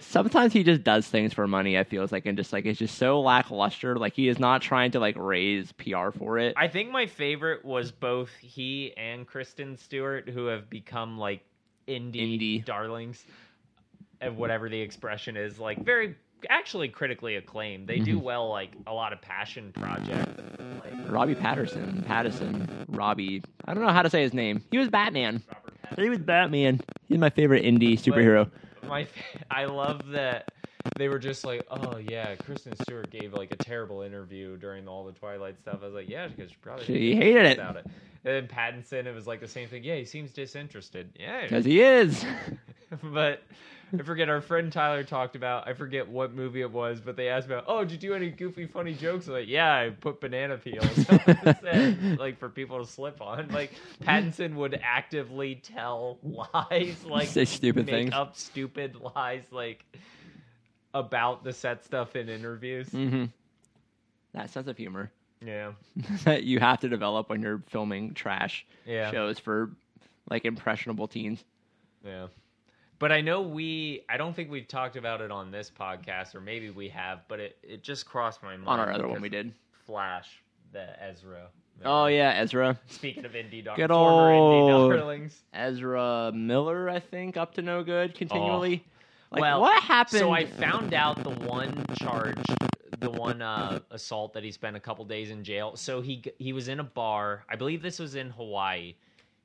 sometimes he just does things for money. I feels like and just like it's just so lackluster. Like he is not trying to like raise PR for it.
I think my favorite was both he and Kristen Stewart, who have become like indie,
Indie.
darlings, and whatever the expression is, like very actually critically acclaimed. They do
Mhm.
well, like a lot of passion project. Like
Robbie Patterson, Patterson. Robbie. I don't know how to say his name. He was Batman. He was Batman. He's my favorite indie superhero.
my I love that they were just like, oh yeah, Kristen Stewart gave like a terrible interview during all the Twilight stuff. I was like, yeah, because she probably
She
didn't
hated it.
About it. And then Pattinson, it was like the same thing. Yeah, he seems disinterested. Yeah,
Because he is.
but I forget our friend Tyler talked about. I forget what movie it was, but they asked about, oh, did you do any goofy, funny jokes? I'm like, yeah, I put banana peels, on the set, like for people to slip on. Like Pattinson would actively tell lies, like
Say stupid
make
things.
up stupid lies, like about the set stuff in interviews.
hmm That sense of humor
Yeah,
that you have to develop when you're filming trash
yeah,
shows for like impressionable teens.
yeah. But I know we. I don't think we've talked about it on this podcast, or maybe we have. But it, it just crossed my mind
On our other one, we did.
Flash, the Ezra.
Oh yeah, Ezra.
Speaking of indie dar-
Good old-
indie.
Ezra Miller, I think, up to no good continually. Like
Well,
what happened?
So I found out the one charge, the one uh, assault that he spent a couple days in jail. So he he was in a bar. I believe this was in Hawaii.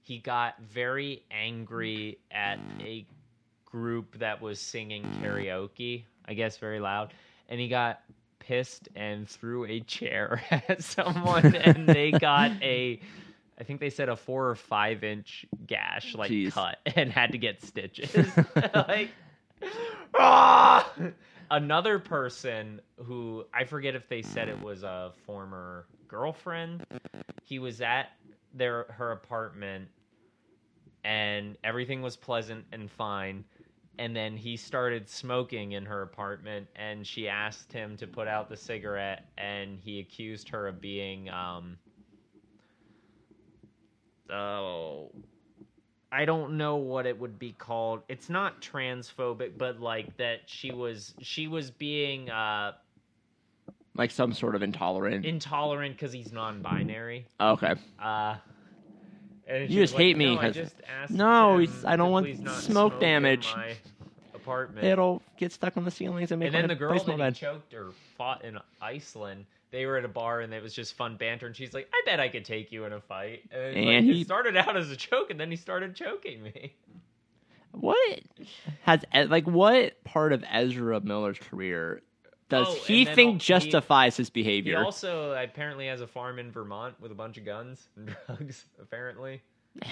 He got very angry at a group that was singing karaoke. I guess very loud, and he got pissed and threw a chair at someone, and they got a. I think they said a four or five inch gash, like
Jeez.
cut, and had to get stitches. like, ah! Another person who I forget if they said it was a former girlfriend. He was at their her apartment, and everything was pleasant and fine. And then he started smoking in her apartment, and she asked him to put out the cigarette, and he accused her of being um, oh I don't know what it would be called. It's not transphobic, but like that she was she was being uh
like some sort of intolerant.
intolerant because he's non-binary.
okay.
Uh and
You just hate
like,
me
No, I
'cause-
just asked
No, I don't want
not
smoke damage.
my apartment.
It'll get stuck on the ceilings and make
and then the girl that choked or fought in Iceland, they were at a bar and it was just fun banter. And she's like, "I bet I could take you in a fight." And, it's like,
he-
it started out as a joke, and then he started choking me.
What has E- like what part of Ezra Miller's career does
Oh,
he think
he-
justifies his
He
behavior?
also apparently has a farm in Vermont with a bunch of guns and drugs, apparently,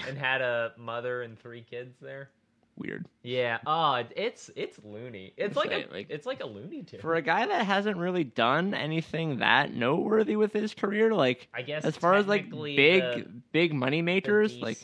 and had a mother and three kids there.
Weird.
Yeah. Oh, it's it's loony. It's like a
like-
it's like a loony tune.
For a guy that hasn't really done anything that noteworthy with his career, like
I guess
as far as like big
the-
big money makers,
DC
like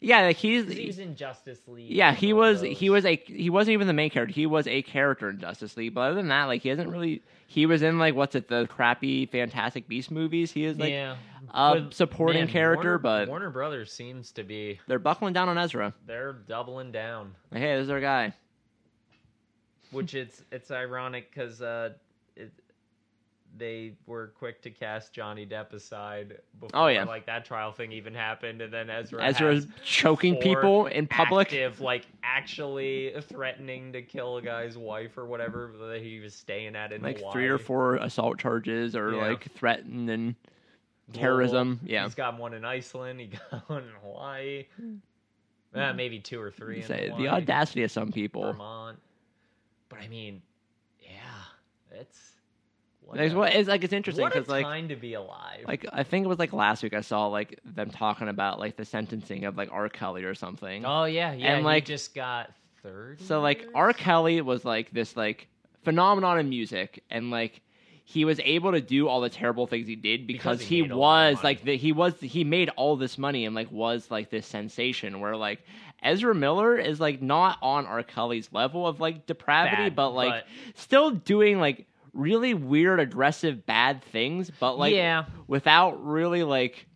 yeah, like he's
he was in Justice League.
yeah, he was
those.
he was a he wasn't even the main character. He was a character in Justice League, but other than that, like he hasn't really he was in like what's it the crappy Fantastic Beast movies. He is like
yeah.
a supporting
man,
character,
Warner,
but
Warner Brothers seems to be
they're buckling down on Ezra.
they're doubling down.
Like, hey, this is our guy.
which it's it's ironic because uh, they were quick to cast Johnny Depp aside before
Oh, yeah.
like that trial thing even happened, and then Ezra
Ezra's choking people in public.
active, like actually threatening to kill a guy's wife or whatever that he was staying at in
like
Hawaii.
three or four assault charges or
Yeah.
like threatened and terrorism.
Louisville.
Yeah.
he's got one in Iceland. He got one in Hawaii. Uh, maybe two or three.
Say, the audacity of some people.
Vermont. But I mean, yeah, it's what
what it's like it's interesting because like
time to be alive.
like I think it was like last week I saw like them talking about like the sentencing of like R. Kelly or something.
oh yeah, yeah.
and,
he
like-
just got third.
So like R. Kelly was like this like phenomenon in music, and like he was able to do all the terrible things he did because,
Because he
he,
made a lot of
was like the, he was he made all this money and like was like this sensation where like Ezra Miller is like not on R. Kelly's level of like depravity,
Bad,
but like
but-
still doing like really weird, aggressive, bad things, but like
Yeah.
without really like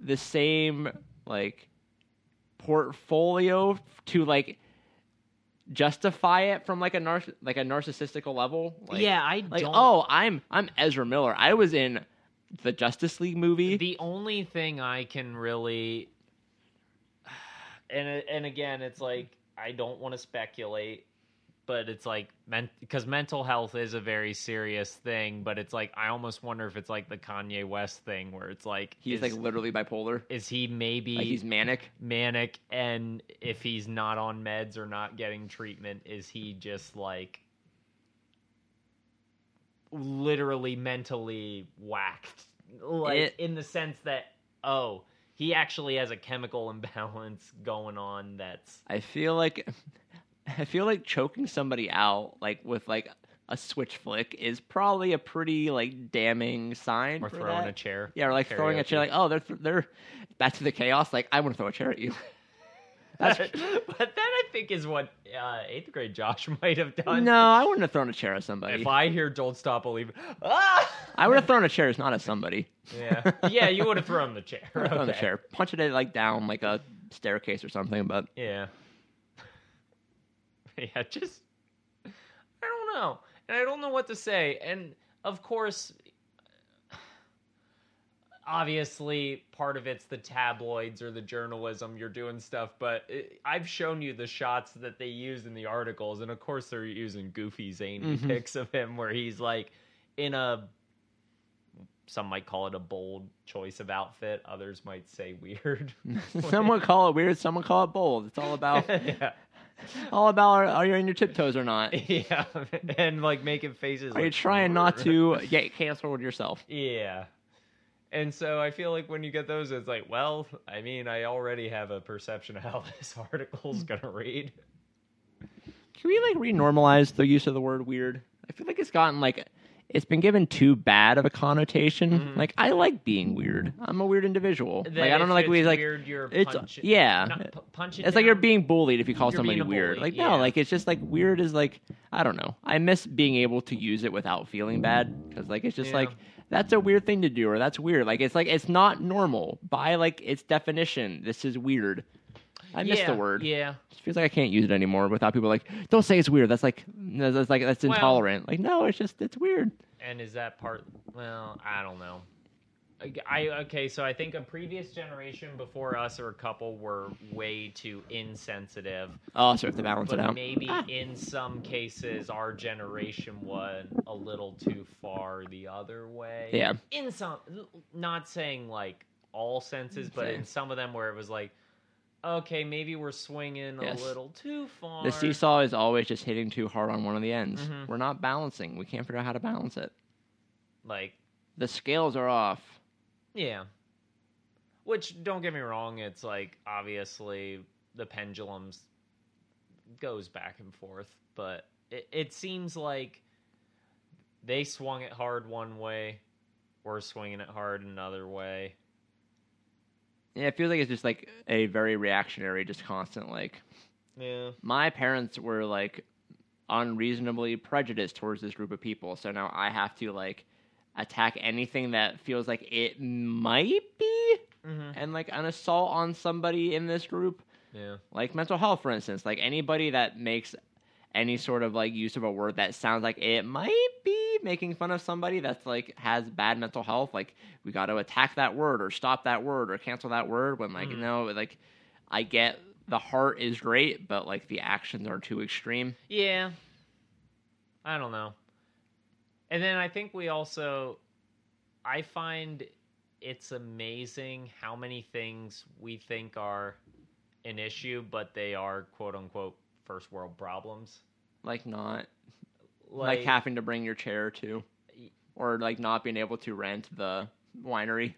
the same like portfolio to like justify it from like a nar- like a narcissistical level. Like,
yeah, I
like
don't.
oh, I'm I'm Ezra Miller. I was in the Justice League movie.
The only thing I can really, and and again, it's like I don't want to speculate, but it's like because mental health is a very serious thing. But it's like I almost wonder if it's like the Kanye West thing, where it's like
He's
is,
like literally bipolar.
is he maybe
Like he's manic.
manic, and if he's not on meds or not getting treatment, is he just like literally mentally whacked? Like
It-
in the sense that oh, he actually has a chemical imbalance going on. That's
I feel like I feel like choking somebody out like with like a switch flick is probably a pretty like damning sign.
or
for
throwing
that.
a chair.
Yeah, or like throwing a chair. Like, oh, they're they're back to the chaos. Like, I want to throw a chair at you. That's
but that I think is what uh, eighth grade Josh might have done.
no, I wouldn't have thrown a chair at somebody.
If I hear "Don't Stop Believing," ah!
I would have thrown a chair, it's not at somebody.
yeah, yeah, you would have thrown the chair.
Would thrown
Okay.
chair, punch it like down like a staircase or something. But
Yeah. yeah, just I don't know. And I don't know what to say. And of course obviously part of it's the tabloids or the journalism you're doing stuff but it, i've shown you the shots that they use in the articles and of course they're using goofy zany
Mhm.
pics of him where he's like in a some might call it a bold choice of outfit others might say weird
some would call it weird, some would call it bold. It's all about
yeah
all about are, are you on your tiptoes or not?
yeah, and like making faces.
Are you
like,
trying not to get canceled yourself?
Yeah. And so I feel like when you get those, it's like, well, I mean, I already have a perception of how this article's hmm. gonna read.
Can we like renormalize the use of the word weird? I feel like it's gotten like it's been given too bad of a connotation.
Mhm.
Like I like being weird. I'm a weird individual.
That
like I don't know, like we like
weird, you're
it's
punch-
yeah.
not punch it
It's like you're being bullied if you call
You're
somebody weird. Like no, like it's just like weird is like I don't know. I miss being able to use it without feeling bad because like it's just
Yeah.
like that's a weird thing to do or that's weird. Like it's like it's not normal by like its definition. This is weird. I miss
yeah,
the word.
Yeah.
It feels like I can't use it anymore without people like don't say it's weird. That's like that's like that's
Well-
intolerant. like no, it's just it's weird.
And is that part? Well, I don't know. I, okay, so I think a previous generation before us or a couple were way too insensitive.
Oh, so have to balance it out.
maybe
Ah.
in some cases our generation went a little too far the other way.
Yeah.
In some, not saying like all senses, but in some of them where it was like, okay, maybe we're swinging
Yes.
a little too far.
The seesaw is always just hitting too hard on one of the ends.
Mhm.
We're not balancing. We can't figure out how to balance it.
like,
The scales are off.
yeah. Which don't get me wrong, it's like obviously the pendulums goes back and forth, but it, it seems like they swung it hard one way, we're swinging it hard another way.
Yeah, it feels like it's just like a very reactionary, just constant like.
Yeah.
My parents were like unreasonably prejudiced towards this group of people, so now I have to like attack anything that feels like it might be
Mm-hmm.
and like an assault on somebody in this group.
Yeah.
like mental health for instance like anybody that makes any sort of like use of a word that sounds like it might be making fun of somebody that's like has bad mental health like we got to attack that word or stop that word or cancel that word when like
Mhm.
no like i get the heart is great but like the actions are too extreme
Yeah. I don't know. And then I think we also I find it's amazing how many things we think are an issue but they are quote unquote first world problems.
like not like, having to bring your chair to or like not being able to rent the winery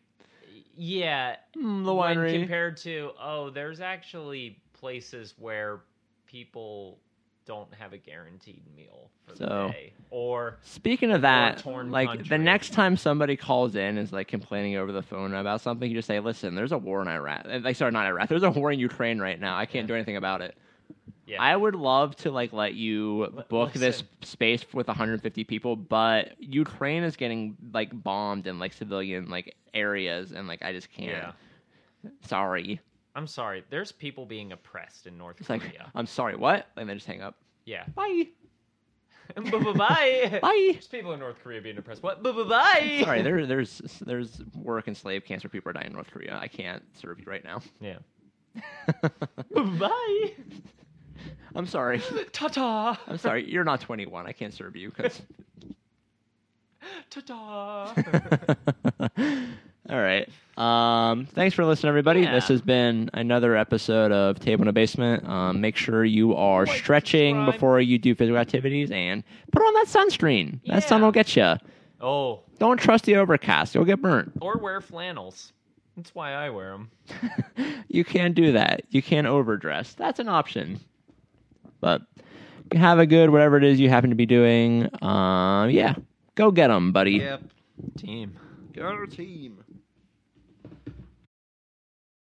yeah,
mm, the
when
winery
compared to oh there's actually places where people don't have a guaranteed meal for
So-
the day. Or
Speaking of that, like the next time somebody calls in and is like complaining over the phone about something, you just say, "Listen, there's a war in Iraq. uh, Like, sorry, not Iraq. There's a war in Ukraine right now. I can't do anything about it."
Yeah,
I would love to like let you book this space with 150 people, but Ukraine is getting like bombed in like civilian like areas, and like I just can't.
yeah.
Sorry.
I'm sorry. There's people being oppressed in North
It's like
Korea.
I'm sorry. What? And then just hang up.
Yeah.
Bye.
Bye.
Bye.
There's people in North Korea being oppressed. What? Bye.
Sorry, there, there's there's work and slave where people are dying in North Korea. I can't serve you right now.
Yeah. Bye.
I'm sorry.
Ta ta.
I'm sorry. You're not 21. I can't serve you because.
Ta ta.
All right. Um, thanks for listening, everybody.
Yeah.
This has been another episode of Table in a Basement. Um, make sure you are
Like,
stretching
subscribe.
before you do physical activities and put on that sunscreen. That sun will get you.
Oh,
Don't trust the overcast. You'll get burnt.
or wear flannels. That's why I wear them.
you can't do that. You can't overdress. That's an option. But have a good whatever it is you happen to be doing. Um, yeah, go get them, buddy. Yep.
Team.
Go team.